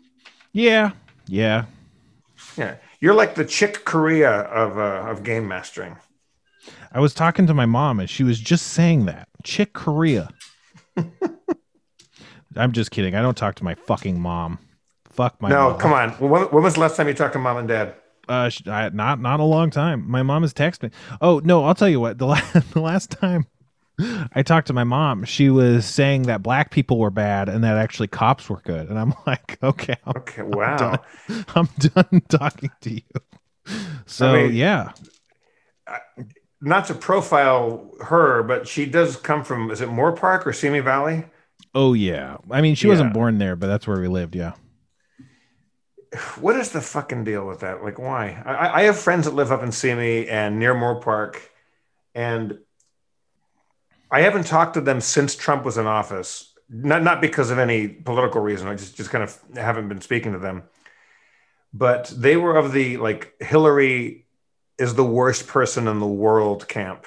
yeah. Yeah. Yeah, you're like the Chick Corea of uh, of game mastering. I was talking to my mom and she was just saying that. Chick Corea. I'm just kidding. I don't talk to my fucking mom. Fuck my no, mom. come on. When, when was the last time you talked to mom and dad? Uh, I, not not a long time. My mom has texted me. Oh no, I'll tell you what. The last the last time I talked to my mom, she was saying that black people were bad and that actually cops were good. And I'm like, okay, I'm, Okay, wow. done. I'm done talking to you. So I mean- yeah, not to profile her, but she does come from is it Moorpark or Simi Valley? Oh yeah. I mean, she Yeah. wasn't born there, but that's where we lived. Yeah. What is the fucking deal with that? Like, why? I, I have friends that live up in Simi and near Moorpark, and I haven't talked to them since Trump was in office. Not not because of any political reason. I just just kind of haven't been speaking to them. But they were of the like Hillary is the worst person in the world camp.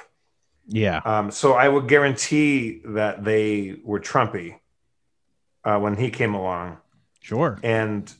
Yeah. Um, so I would guarantee that they were Trumpy uh, when he came along, Sure. and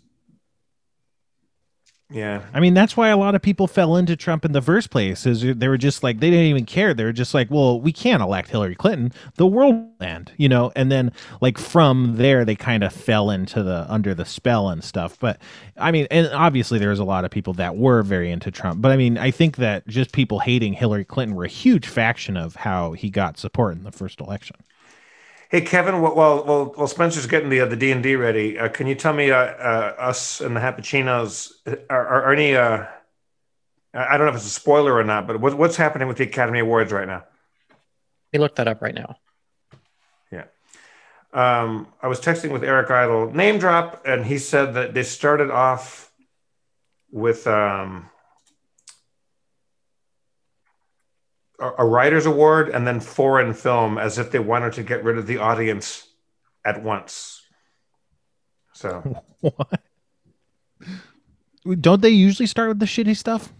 yeah, I mean, that's why a lot of people fell into Trump in the first place. Is they were just like they didn't even care. They were just like, well, we can't elect Hillary Clinton. The world end, you know. And then like from there, they kind of fell into the under the spell and stuff. But I mean, and obviously there was a lot of people that were very into Trump. But I mean, I think that just people hating Hillary Clinton were a huge faction of how he got support in the first election. Hey Kevin, wh- while while, while Spencer's getting the uh, the D and D ready, uh, can you tell me uh, uh, us and the Happuccinos are, are, are any? Uh, I don't know if it's a spoiler or not, but what, what's happening with the Academy Awards right now? Let me look that up right now. Yeah. Um, I was texting with Eric Idle, name drop, and he said that they started off with um, a, writers award and then foreign film, as if they wanted to get rid of the audience at once. So What? Don't they usually start with the shitty stuff?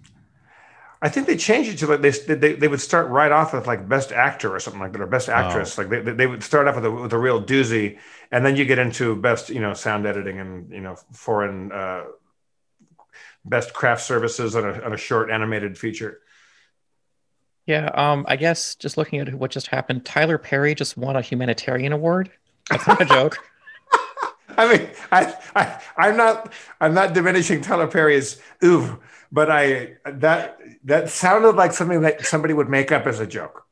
I think they changed it to like they, they they would start right off with like best actor or something like that or best actress. Like they, they would start off with a with a real doozy, and then you get into best you know sound editing and you know foreign uh, best craft services on a on a short animated feature. Yeah, um, I guess just looking at what just happened, Tyler Perry just won a humanitarian award. That's not a joke. I mean, I, I I'm not I'm not diminishing Tyler Perry's ooh, but I that that sounded like something that somebody would make up as a joke.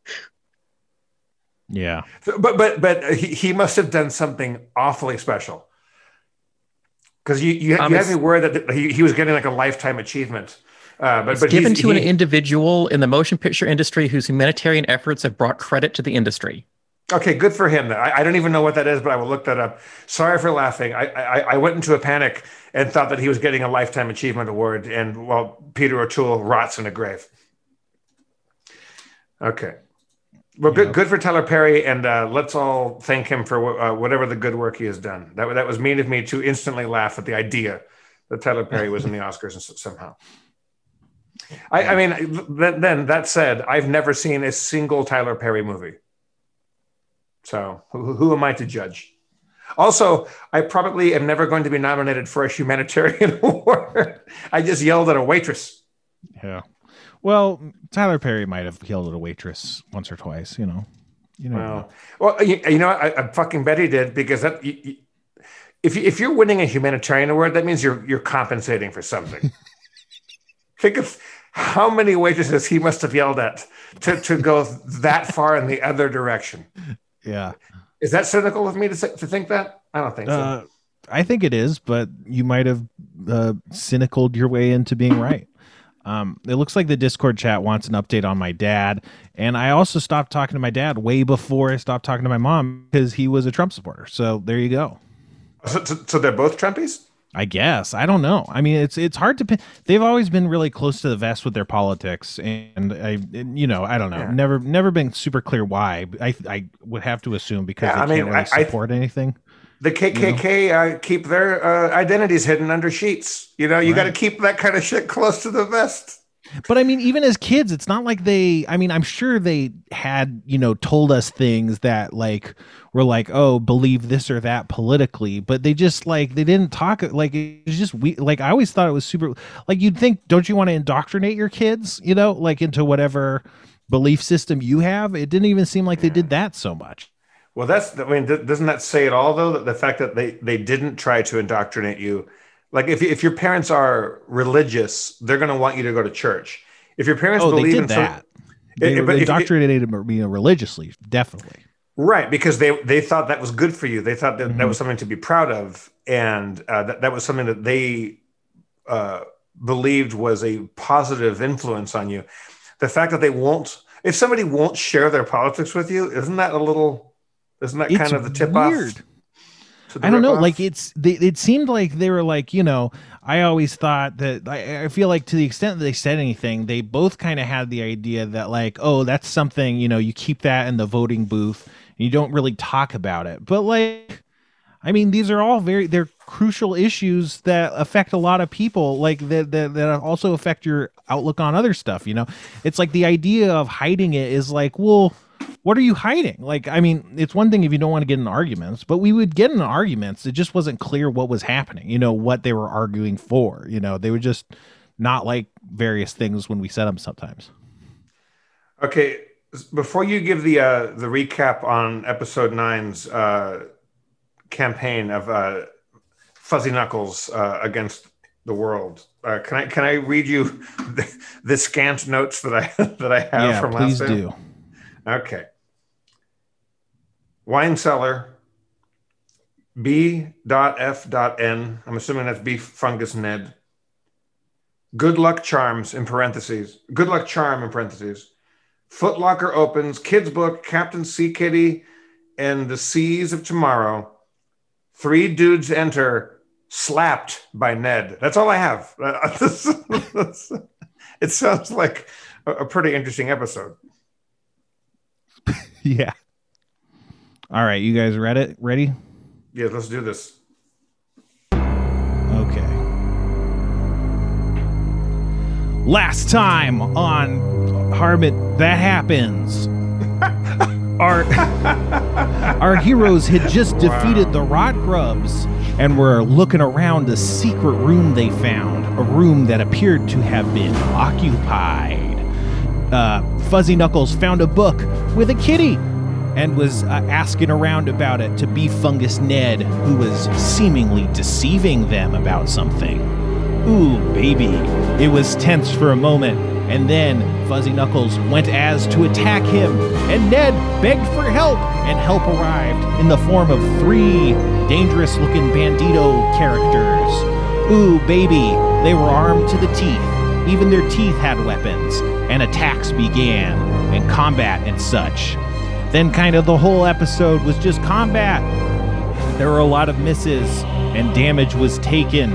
Yeah. So- but but but he, he must have done something awfully special because you you, Um, you had me worried that he, he was getting like a lifetime achievement. Uh, but It's but given to an individual in the motion picture industry whose humanitarian efforts have brought credit to the industry. Okay, good for him. I, I don't even know what that is, but I will look that up. Sorry for laughing. I, I I went into a panic and thought that he was getting a lifetime achievement award, and well, Peter O'Toole rots in a grave. Okay, well, good good for Tyler Perry, and uh, let's all thank him for uh, whatever the good work he has done. That that was mean of me to instantly laugh at the idea that Tyler Perry was in the Oscars somehow. I, I mean, then, then that said, I've never seen a single Tyler Perry movie. So who, who am I to judge? Also, I probably am never going to be nominated for a humanitarian award. I just yelled at a waitress. Yeah. Well, Tyler Perry might have killed a waitress once or twice, you know. You know. Well, well, you, you know, I, I fucking bet he did because that. You, you, if you, if you're winning a humanitarian award, that means you're you're compensating for something. Think of how many waitresses he must have yelled at to, to go that far in the other direction. yeah. Is that cynical of me to, say, to think that? I don't think so. Uh, I think it is, but you might have uh, cynicaled your way into being right. Um, it looks like the Discord chat wants an update on my dad, and I also stopped talking to my dad way before I stopped talking to my mom because he was a Trump supporter. So there you go. So, so, so they're both Trumpies? I guess I don't know. I mean, it's it's hard to. Pin. They've always been really close to the vest with their politics, and I, you know, I don't know. Yeah. Never, never been super clear why. I, I would have to assume because Yeah, they I can't really I- I- support anything. The KKK uh, keep their uh, identities hidden under sheets. You know, you got to keep that kind of shit close to the vest. But I mean, even as kids, it's not like they. I mean, I'm sure they had, you know, told us things that like were like, oh, believe this or that politically, but they just like they didn't talk like it was just we like I always thought it was super like you'd think, don't you want to indoctrinate your kids, you know, like into whatever belief system you have? It didn't even seem like they did that so much. Well, that's I mean, th- doesn't that say it all though? That the fact that they they didn't try to indoctrinate you, like if if your parents are religious, they're going to want you to go to church. If your parents Oh, believe in some- that. They, It- they indoctrinated you know, religiously, definitely. Right, because they they thought that was good for you. They thought that that Mhm. was something to be proud of, and uh, that that was something that they uh, believed was a positive influence on you. the fact that they won't if somebody won't share their politics with you, isn't that a little isn't that It's kind of the tip weird. off? The I don't know. rip-off? Like it's they, it seemed like they were like you know. I always thought that I, I feel like to the extent that they said anything, they both kind of had the idea that like oh that's something you know you keep that in the voting booth and you don't really talk about it. But like, I mean these are all very they're crucial issues that affect a lot of people. Like that that that also affect your outlook on other stuff. You know, it's like the idea of hiding it is like well what are you hiding? Like, I mean, it's one thing if you don't want to get in arguments, but we would get in arguments. It just wasn't clear what was happening, you know, what they were arguing for. You know, they would just not like various things when we said them sometimes. Okay, before you give the uh, the recap on episode nine's uh, campaign of uh, Fuzzy Knuckles uh, against the world, uh, can I can I read you the, the scant notes that I that I have yeah, from please last time? do. Okay. Wine cellar. B.F.N. I'm assuming that's beef fungus Ned. Good luck charms in parentheses. Good luck charm in parentheses. Footlocker opens. Kids book. Captain Sea Kitty and the Seas of Tomorrow. Three dudes enter. Slapped by Ned. That's all I have. it sounds like a, a pretty interesting episode. Yeah. All right, you guys read it? Ready? Yeah, let's do this. Okay. Last time on Harmon, that happens. our our heroes had just defeated the Rot Grubs and were looking around a secret room they found, a room that appeared to have been occupied. Uh, Fuzzy Knuckles found a book with a kitty and was uh, asking around about it to Beef Fungus Ned, who was seemingly deceiving them about something. Ooh, baby. It was tense for a moment, and then Fuzzy Knuckles went as to attack him, and Ned begged for help, and help arrived in the form of three dangerous looking bandito characters. Ooh, baby. They were armed to the teeth. Even their teeth had weapons, and attacks began, and combat and such. Then, kind of, the whole episode was just combat. There were a lot of misses, and damage was taken.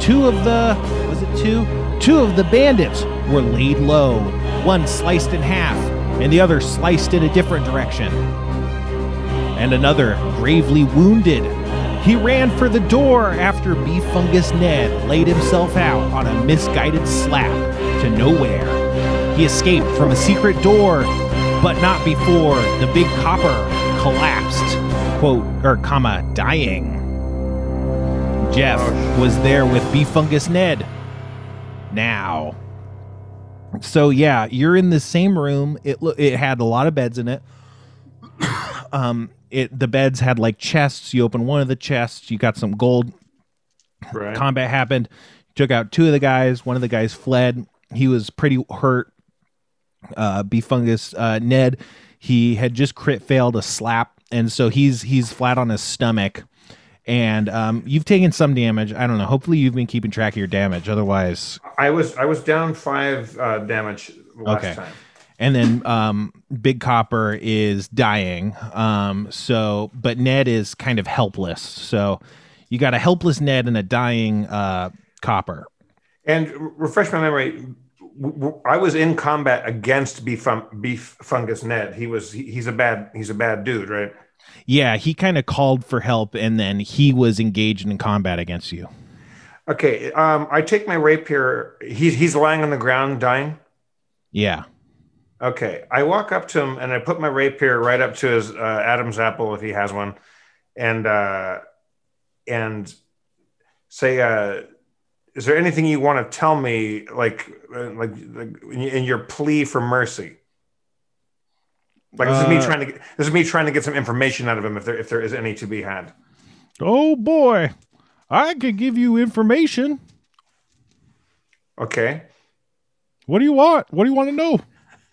Two of the was it two? Two of the bandits were laid low. One sliced in half, and the other sliced in a different direction. And another gravely wounded. He ran for the door after Beef Fungus Ned laid himself out on a misguided slap to nowhere. He escaped from a secret door, but not before the big copper collapsed, quote, or comma, dying. Jeff was there with Beef Fungus Ned. Now. So yeah, you're in the same room. It it had a lot of beds in it. um, it the beds had like chests. You open one of the chests, you got some gold. Right. Combat happened. Took out two of the guys. One of the guys fled. He was pretty hurt. Uh, Beef Fungus uh, Ned, he had just crit failed a slap, and so he's he's flat on his stomach. And um, you've taken some damage. I don't know. Hopefully, you've been keeping track of your damage. Otherwise, I was I was down five uh, damage last Okay. time. And then um big copper is dying um so but ned is kind of helpless so you got a helpless ned and a dying uh copper And refresh my memory. I was in combat against beef, beef fungus Ned. He was he's a bad he's a bad dude, right? yeah he kind of called for help and then he was engaged in combat against you Okay. Um, I take my rapier. He's he's lying on the ground dying. yeah Okay. I walk up to him and I put my rapier right up to his uh, Adam's apple if he has one, and uh, and say, uh, "Is there anything you want to tell me, like uh, like, like in your plea for mercy?" Like this is me Uh, trying to get, this is me trying to get some information out of him if there if there is any to be had. oh boy i could give you information Okay. what do you want what do you want to know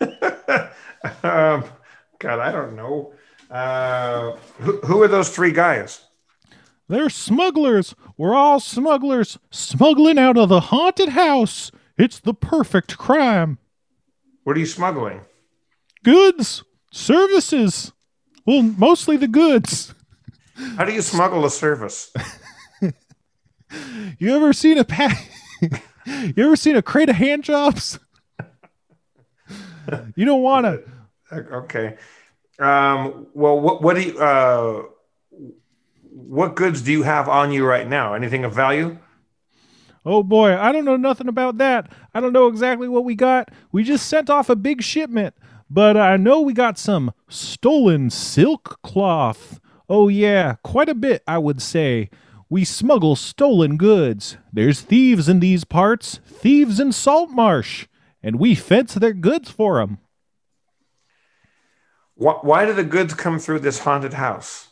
um, God, I don't know. Uh, who, who are those three guys? They're smugglers. We're all smugglers, smuggling out of the haunted house. It's the perfect crime. What are you smuggling? Goods, services. Well, mostly the goods. How do you smuggle a service? You ever seen a pack? you ever seen a crate of hand jobs? You don't want to. Okay. Um, well, what what do you uh, what goods do you have on you right now? Anything of value? Oh boy, I don't know nothing about that. I don't know exactly what we got. We just sent off a big shipment, but I know we got some stolen silk cloth. Oh yeah, quite a bit, I would say. We smuggle stolen goods. There's thieves in these parts, thieves in Saltmarsh, and we fence their goods for 'em. Why, why do the goods come through this haunted house?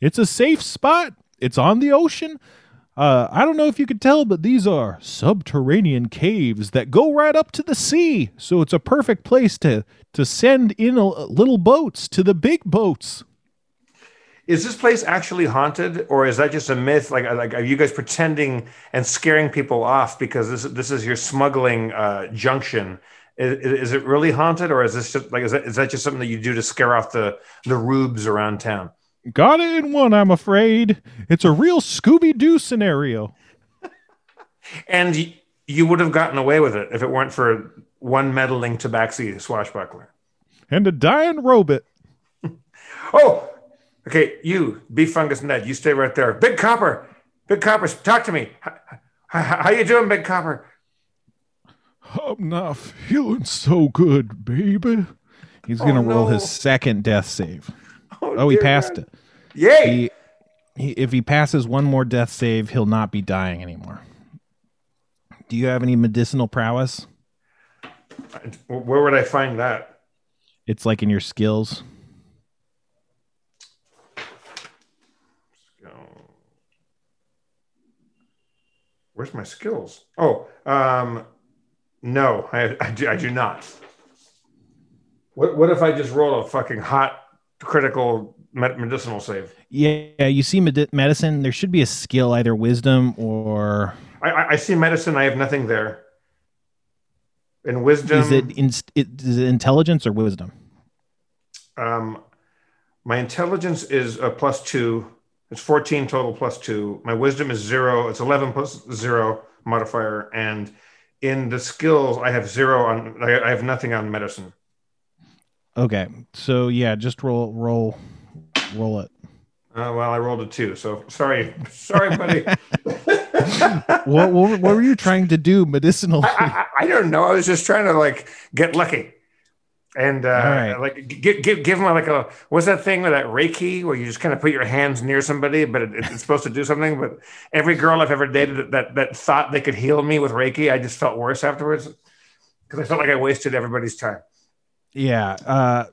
It's a safe spot. It's on the ocean. Uh, I don't know if you could tell, but these are subterranean caves that go right up to the sea. So it's a perfect place to to send in a, little boats to the big boats. Is this place actually haunted, or is that just a myth? Like, like are you guys pretending and scaring people off because this this is your smuggling uh, junction? Is, is it really haunted, or is this just, like is that, is that just something that you do to scare off the the rubes around town? Got it in one, I'm afraid. It's a real Scooby Doo scenario. And y- you would have gotten away with it if it weren't for one meddling tabaxi swashbuckler. And a dying robot. Oh, okay. You, beef fungus Ned, you stay right there. Big Copper, Big Copper, talk to me. How, how, how you doing, Big Copper? I'm not feeling so good, baby. He's gonna Oh, roll his second death save. Oh, oh he passed God. it. Yay! He, he, if he passes one more death save, he'll not be dying anymore. Do you have any medicinal prowess? Where would I find that? It's like in your skills. Where's my skills? Oh, um, no, I, I, do, I do not. What, what if I just roll a fucking hot critical med- medicinal save? Yeah, you see medi- medicine. There should be a skill, either wisdom or I, I, I see medicine. I have nothing there. In wisdom, is it, in, it is it intelligence or wisdom? um, my intelligence is a plus two. It's 14 total plus two. My wisdom is zero. It's 11 plus zero modifier. And in the skills, I have zero on, I, I have nothing on medicine. Okay, so yeah, just roll, roll, roll it. Uh, well, I rolled a two. So sorry. Sorry, buddy. what, what, what were you trying to do medicinally? I, I, I don't know. I was just trying to like get lucky. And uh, right. like give, give give them like a what's that thing with that Reiki where you just kind of put your hands near somebody, but it, it's supposed to do something. But every girl I've ever dated that, that thought they could heal me with Reiki, I just felt worse afterwards because I felt like I wasted everybody's time. yeah, uh,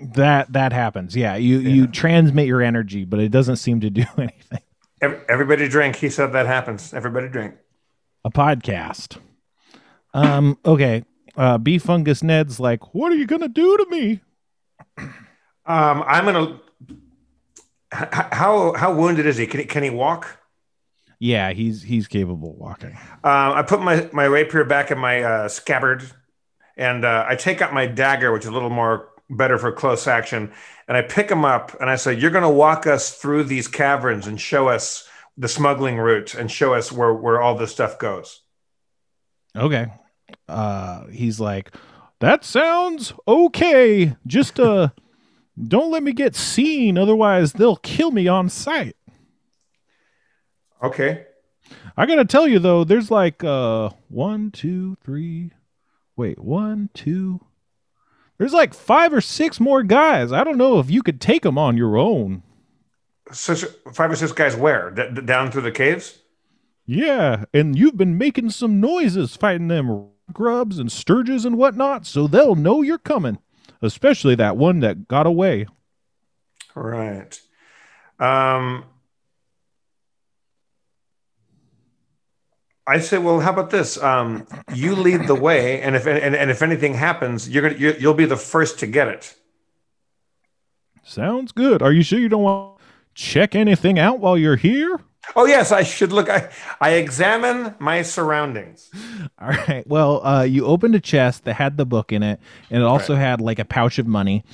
that that happens. Yeah, you you transmit your energy, but it doesn't seem to do anything. Ev- Everybody drink. He said that happens. Everybody drink. A podcast. Um. Okay. Uh, B fungus Ned's like, what are you gonna do to me? Um, I'm gonna. How how wounded is he? Can he can he walk? Yeah, he's he's capable of walking. Um, I put my, my rapier back in my uh, scabbard, and uh, I take out my dagger, which is a little more better for close action, and I pick him up, and I say, "You're going to walk us through these caverns and show us the smuggling route and show us where where all this stuff goes." Okay. Uh, he's like, that sounds okay. Just uh, don't let me get seen, otherwise they'll kill me on sight. Okay. I gotta tell you though, there's like uh one, two, three. Wait, one, two. There's like five or six more guys. I don't know if you could take them on your own. Six, five or six guys where D- down through the caves. Yeah, and you've been making some noises fighting them grubs and stirges and whatnot, so they'll know you're coming. Especially that one that got away. Right. Um, I say, well, how about this? Um, you lead the way, and if and, and if anything happens, you're gonna you, you'll be the first to get it. Sounds good. Are you sure you don't want to check anything out while you're here? Oh yes, I should look. I, I examine my surroundings. All right. Well, uh, you opened a chest that had the book in it, and it also had like a pouch of money.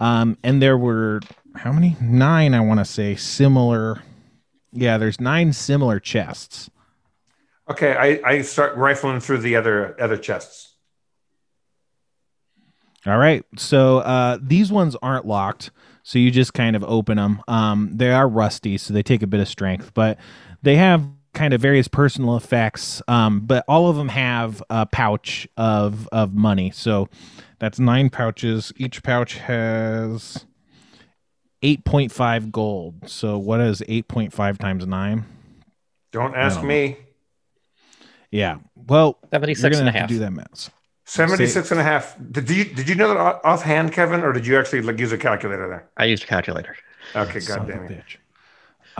Um, and there were how many? Nine, I want to say, similar. Yeah, there's nine similar chests. Okay, I, I start rifling through the other other chests. All right. So uh, these ones aren't locked. So you just kind of open them. Um, they are rusty, so they take a bit of strength, but they have kind of various personal effects. Um, but all of them have a pouch of of money. So that's nine pouches. Each pouch has eight point five gold. So what is eight point five times nine? Don't ask don't me. Yeah. Well, you're 76 gonna and a have half. to do that math. 76 and a half. Did you did you know that offhand, Kevin, or did you actually like use a calculator there? I used a calculator. Okay, Son god damn it. bitch.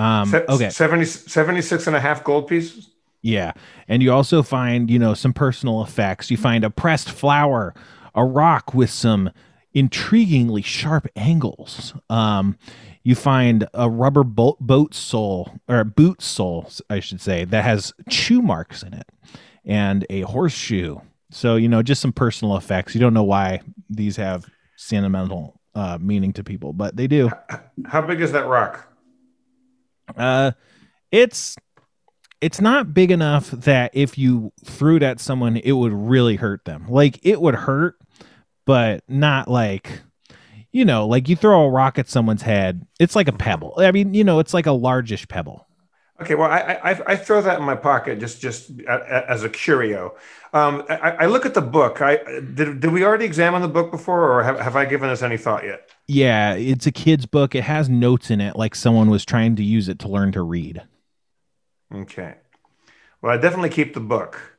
Um, Se- okay. 70, 76 and a half gold pieces. Yeah. And you also find, you know, some personal effects. You find a pressed flower, a rock with some intriguingly sharp angles. Um, you find a rubber boat, boat sole or boot sole, I should say, that has chew marks in it and a horseshoe. So, you know, just some personal effects. You don't know why these have sentimental uh, meaning to people, but they do. How big is that rock? Uh, it's it's not big enough that if you threw it at someone, it would really hurt them. Like it would hurt, but not like you know, like you throw a rock at someone's head. It's like a pebble. I mean, you know, it's like a largish pebble. Okay, well, I, I I throw that in my pocket just just as a curio. Um, I, I look at the book. I did. Did we already examine the book before, or have, have I given us any thought yet? Yeah, it's a kid's book. It has notes in it, like someone was trying to use it to learn to read. Okay. Well, I definitely keep the book.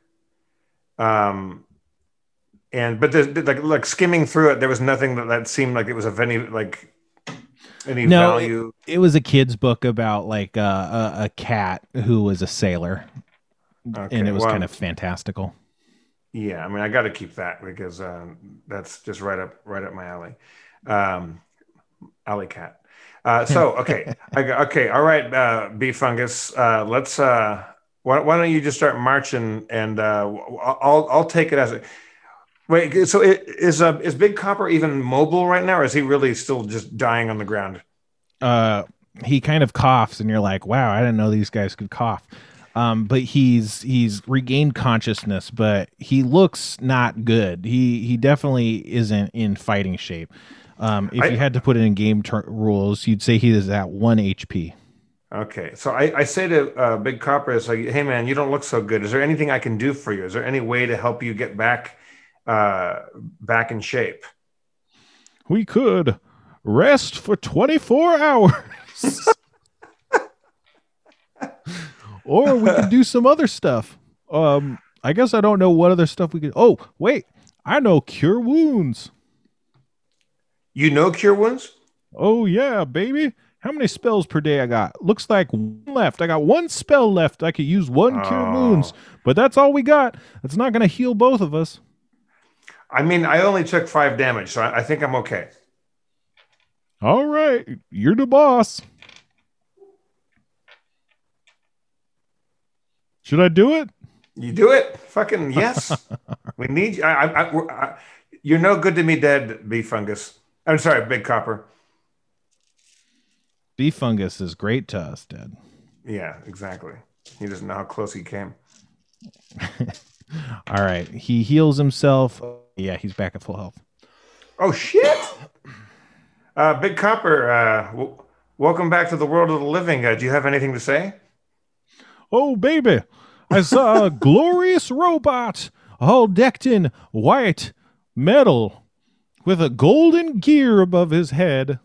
Um, and but there's like like skimming through it, there was nothing that, that seemed like it was of any like any No, value. It was a kid's book about like uh, a, a cat who was a sailor, Okay, and it was well, kind of fantastical. Yeah, I mean, I got to keep that because um, that's just right up right up my alley. Um, alley cat. Uh, so okay, I okay, all right, uh, bee fungus. Uh, let's. Uh, why, why don't you just start marching, and uh, I'll I'll take it as a. Wait, so it, is uh, is Big Copper even mobile right now, or is he really still just dying on the ground? uh he kind of coughs and you're like wow i didn't know these guys could cough um but he's he's regained consciousness but he looks not good he he definitely isn't in fighting shape um if I- you had to put it in game ter- rules you'd say he is at one hp Okay, so I, I say to uh, Big Copper, it's like, hey man, you don't look so good. Is there anything I can do for you? Is there any way to help you get back, uh, back in shape? we could rest for 24 hours or we could do some other stuff um i guess i don't know what other stuff we could oh wait i know cure wounds You know cure wounds? Oh yeah, baby. How many spells per day I got? Looks like one left. I got one spell left. I could use one cure Oh. wounds, but that's all we got. It's not going to heal both of us. I mean, I only took five damage, so I, I think I'm okay. All right, you're the boss. Should I do it? You do it? Fucking yes. we need you. I, I, I, you're no good to me dead, bee fungus. I'm sorry, big copper. Bee fungus is great to us, dead. Yeah, exactly. He doesn't know how close he came. All right, he heals himself. Yeah, he's back at full health. Oh shit! Uh, big copper. Uh, w- welcome back to the world of the living. Uh, do you have anything to say? Oh, baby, I saw a glorious robot all decked in white metal with a golden gear above his head.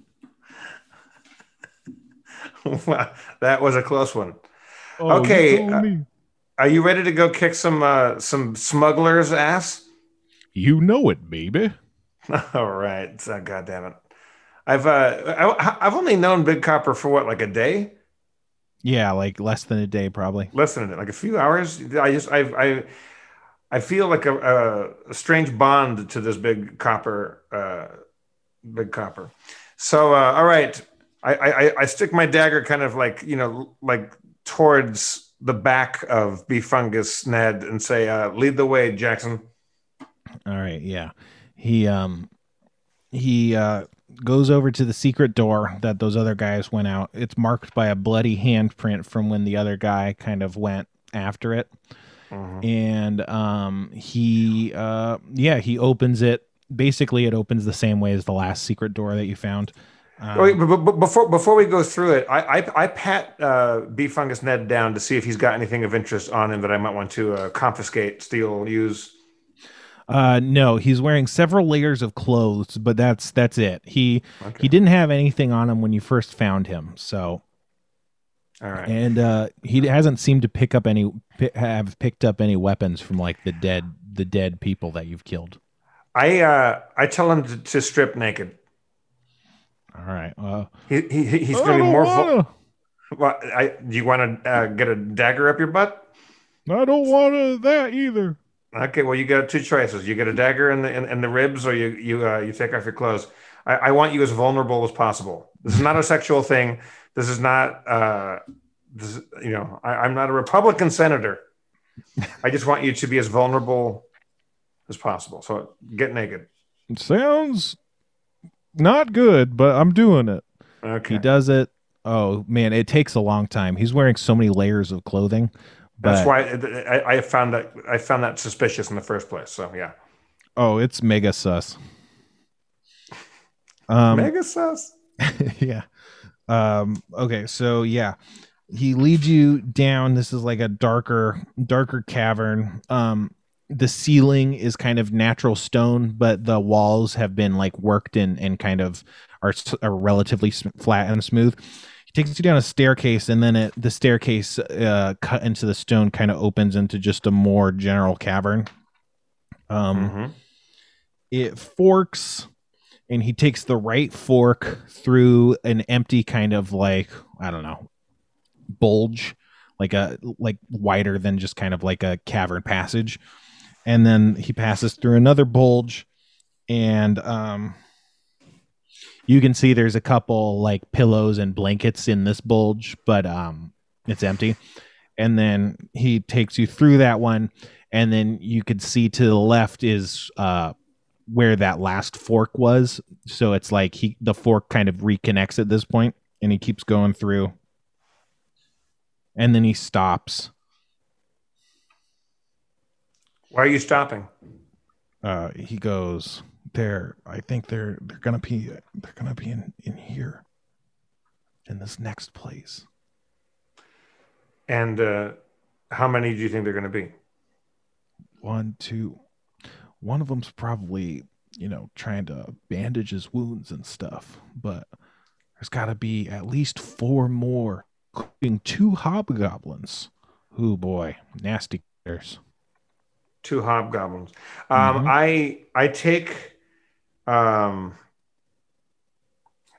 Wow, that was a close one. Oh, Okay, told uh. Are you ready to go kick some uh, some smugglers' ass? You know it, baby. All right. So, God damn it. I've uh, I, I've only known Big Copper for what, like a day? Yeah, like less than a day, probably. Less than it, like a few hours. I just I I I feel like a, a, a strange bond to this Big Copper, uh, Big Copper. So uh, all right, I, I I stick my dagger kind of like you know like towards the back of B Fungus Ned and say, uh, "Lead the way, Jackson." All right, yeah. He um he uh goes over to the secret door that those other guys went out. It's marked by a bloody handprint from when the other guy kind of went after it. Mhm. And um he uh yeah, he opens it. Basically it opens the same way as the last secret door that you found. Um, Wait, but, but before before we go through it, I I, I pat uh, B Fungus Ned down to see if he's got anything of interest on him that I might want to uh, confiscate, steal, use. Uh, no, he's wearing several layers of clothes, but that's that's it. He Okay. he didn't have anything on him when you first found him, so All right. and uh, he hasn't seemed to pick up any have picked up any weapons from like the dead the dead people that you've killed. I uh, I tell him to, to strip naked. All right. Uh, He, he he's going to be more. Vo- well, I do you want to uh, get a dagger up your butt? I don't want that either. Okay, well you got two choices. You get a dagger in the in, in the ribs, or you you uh, you take off your clothes. I, I want you as vulnerable as possible. This is not a sexual thing. This is not. Uh, this you know, I, I'm not a Republican senator. I just want you to be as vulnerable as possible. So get naked. It sounds not good, but I'm doing it. Okay, He does it. Oh man, it takes a long time. He's wearing so many layers of clothing. That's but- why I, I found that I found that suspicious in the first place. So yeah, Oh, it's mega sus. Um, mega sus. yeah. Um, okay, so yeah, he leads you down. This is like a darker, darker cavern. Um, the ceiling is kind of natural stone, but the walls have been like worked in and kind of are, are relatively sm- flat and smooth. He takes you down a staircase, and then it, the staircase uh, cut into the stone kind of opens into just a more general cavern. Um, Mhm. it forks and he takes the right fork through an empty kind of like i don't know bulge like a like wider than just kind of like a cavern passage and then he passes through another bulge and um you can see there's a couple like pillows and blankets in this bulge but um it's empty. And then he takes you through that one and then you could see to the left is uh where that last fork was. So it's like he the fork kind of reconnects at this point and he keeps going through. And then he stops. Why are you stopping? uh he goes there i think they're they're gonna be they're gonna be in in here in this next place And uh, how many do you think they're to be? one two one of them's probably you know trying to bandage his wounds and stuff but there's got to be at least four more including two hobgoblins oh boy nasty critters two hobgoblins. Um, Mhm. I I take um,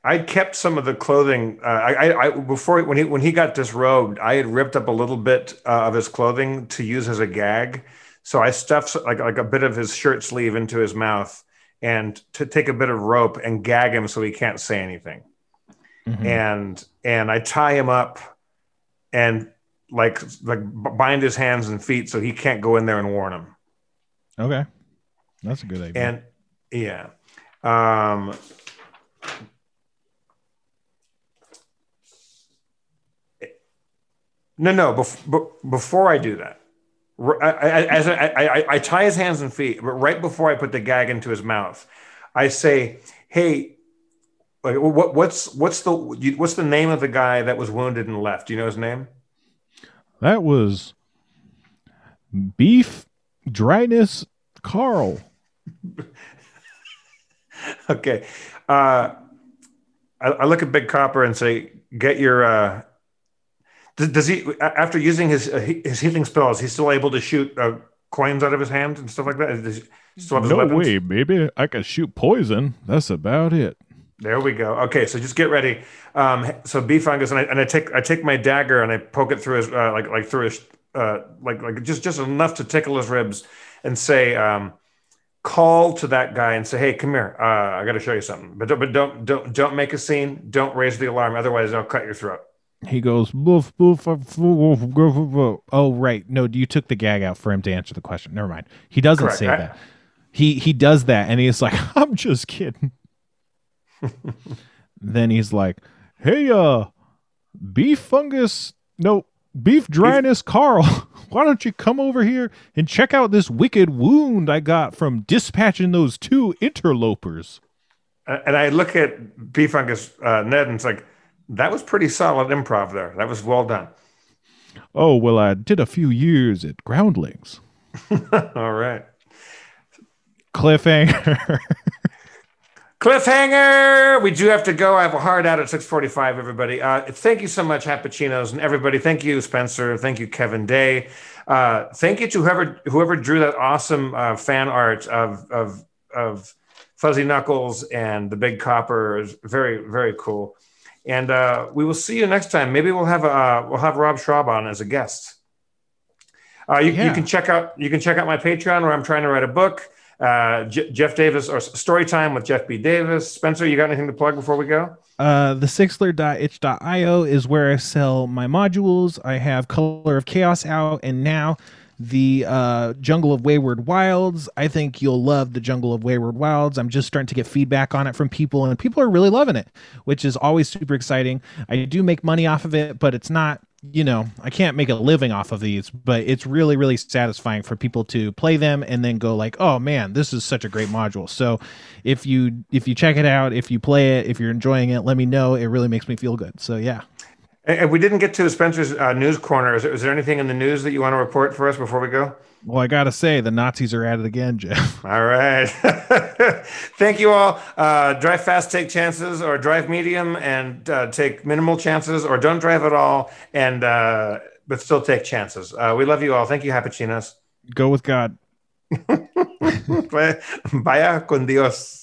I kept some of the clothing. Uh, I, I, I before when he when he got disrobed, I had ripped up a little bit uh, of his clothing to use as a gag. So I stuffed like like a bit of his shirt sleeve into his mouth and to take a bit of rope and gag him so he can't say anything. Mhm. And and I tie him up and like like bind his hands and feet so he can't go in there and warn him. okay that's a good idea And yeah. Um, no, no. Bef- be- before I do that, r- I, I- as I, I, I, I tie his hands and feet, but right before I put the gag into his mouth, I say, "Hey, what, what's what's the what's the name of the guy that was wounded and left? Do you know his name?" that was beef dryness carl Okay. Uh, I, I look at Big Copper and say, "Get your." Uh, does, does he after using his uh, his healing spells, he's still able to shoot uh, coins out of his hand and stuff like that? Does he still have his no weapons? way baby i can shoot poison that's about it There we go. Okay, so just get ready. Um, so B fungus, and I, and I take I take my dagger and I poke it through his uh, like like through his uh, like like just just enough to tickle his ribs, and say, um, call to that guy and say, hey, come here. Uh, I got to show you something, but don't, but don't don't don't make a scene. Don't raise the alarm, otherwise I'll cut your throat. he goes boof boof boof, boof, oh right no you took the gag out for him to answer the question never mind he doesn't Correct, say right? that he he does that and he's like i'm just kidding then he's like hey uh beef fungus no beef dryness carl why don't you come over here and check out this wicked wound i got from dispatching those two interlopers And I look at Beef Fungus uh, Ned and it's like, that was pretty solid improv there. That was well done. oh well i did a few years at groundlings All right. cliffhanger Cliffhanger. We do have to go. I have a hard out at 645, everybody. Uh, thank you so much, Happuccinos and everybody. Thank you, Spencer. Thank you, Kevin Day. Uh, thank you to whoever whoever drew that awesome uh, fan art of, of, of Fuzzy Knuckles and the Big Copper. Is very, very cool. And uh, we will see you next time. Maybe we'll have uh, we'll have Rob Schrab on as a guest. Uh, you, you can check out you can check out my Patreon where I'm trying to write a book. Uh, J- Jeff Davis or Story Time with Jeff B. Davis. Spencer, you got anything to plug before we go? Uh, the sixler.itch.io is where I sell my modules. I have Color of Chaos out, and now the uh, Jungle of Wayward Wilds. I think you'll love the Jungle of Wayward Wilds. I'm just starting to get feedback on it from people, and people are really loving it, which is always super exciting. I do make money off of it, but it's not. You know, I can't make a living off of these, but it's really, really satisfying for people to play them and then go like, "Oh man, this is such a great module." So, if you if you check it out, if you play it, if you're enjoying it, let me know. It really makes me feel good. So yeah. And, we didn't get to Spencer's uh, news corner. Is there, is there anything in the news that you want to report for us before we go? Well, I gotta say the Nazis are at it again, Jeff. All right. Thank you all. Uh, drive fast, take chances, or drive medium and uh, take minimal chances, or don't drive at all, and uh, but still take chances. Uh, we love you all. Thank you, Happuccinos. Go with God. Vaya con Dios.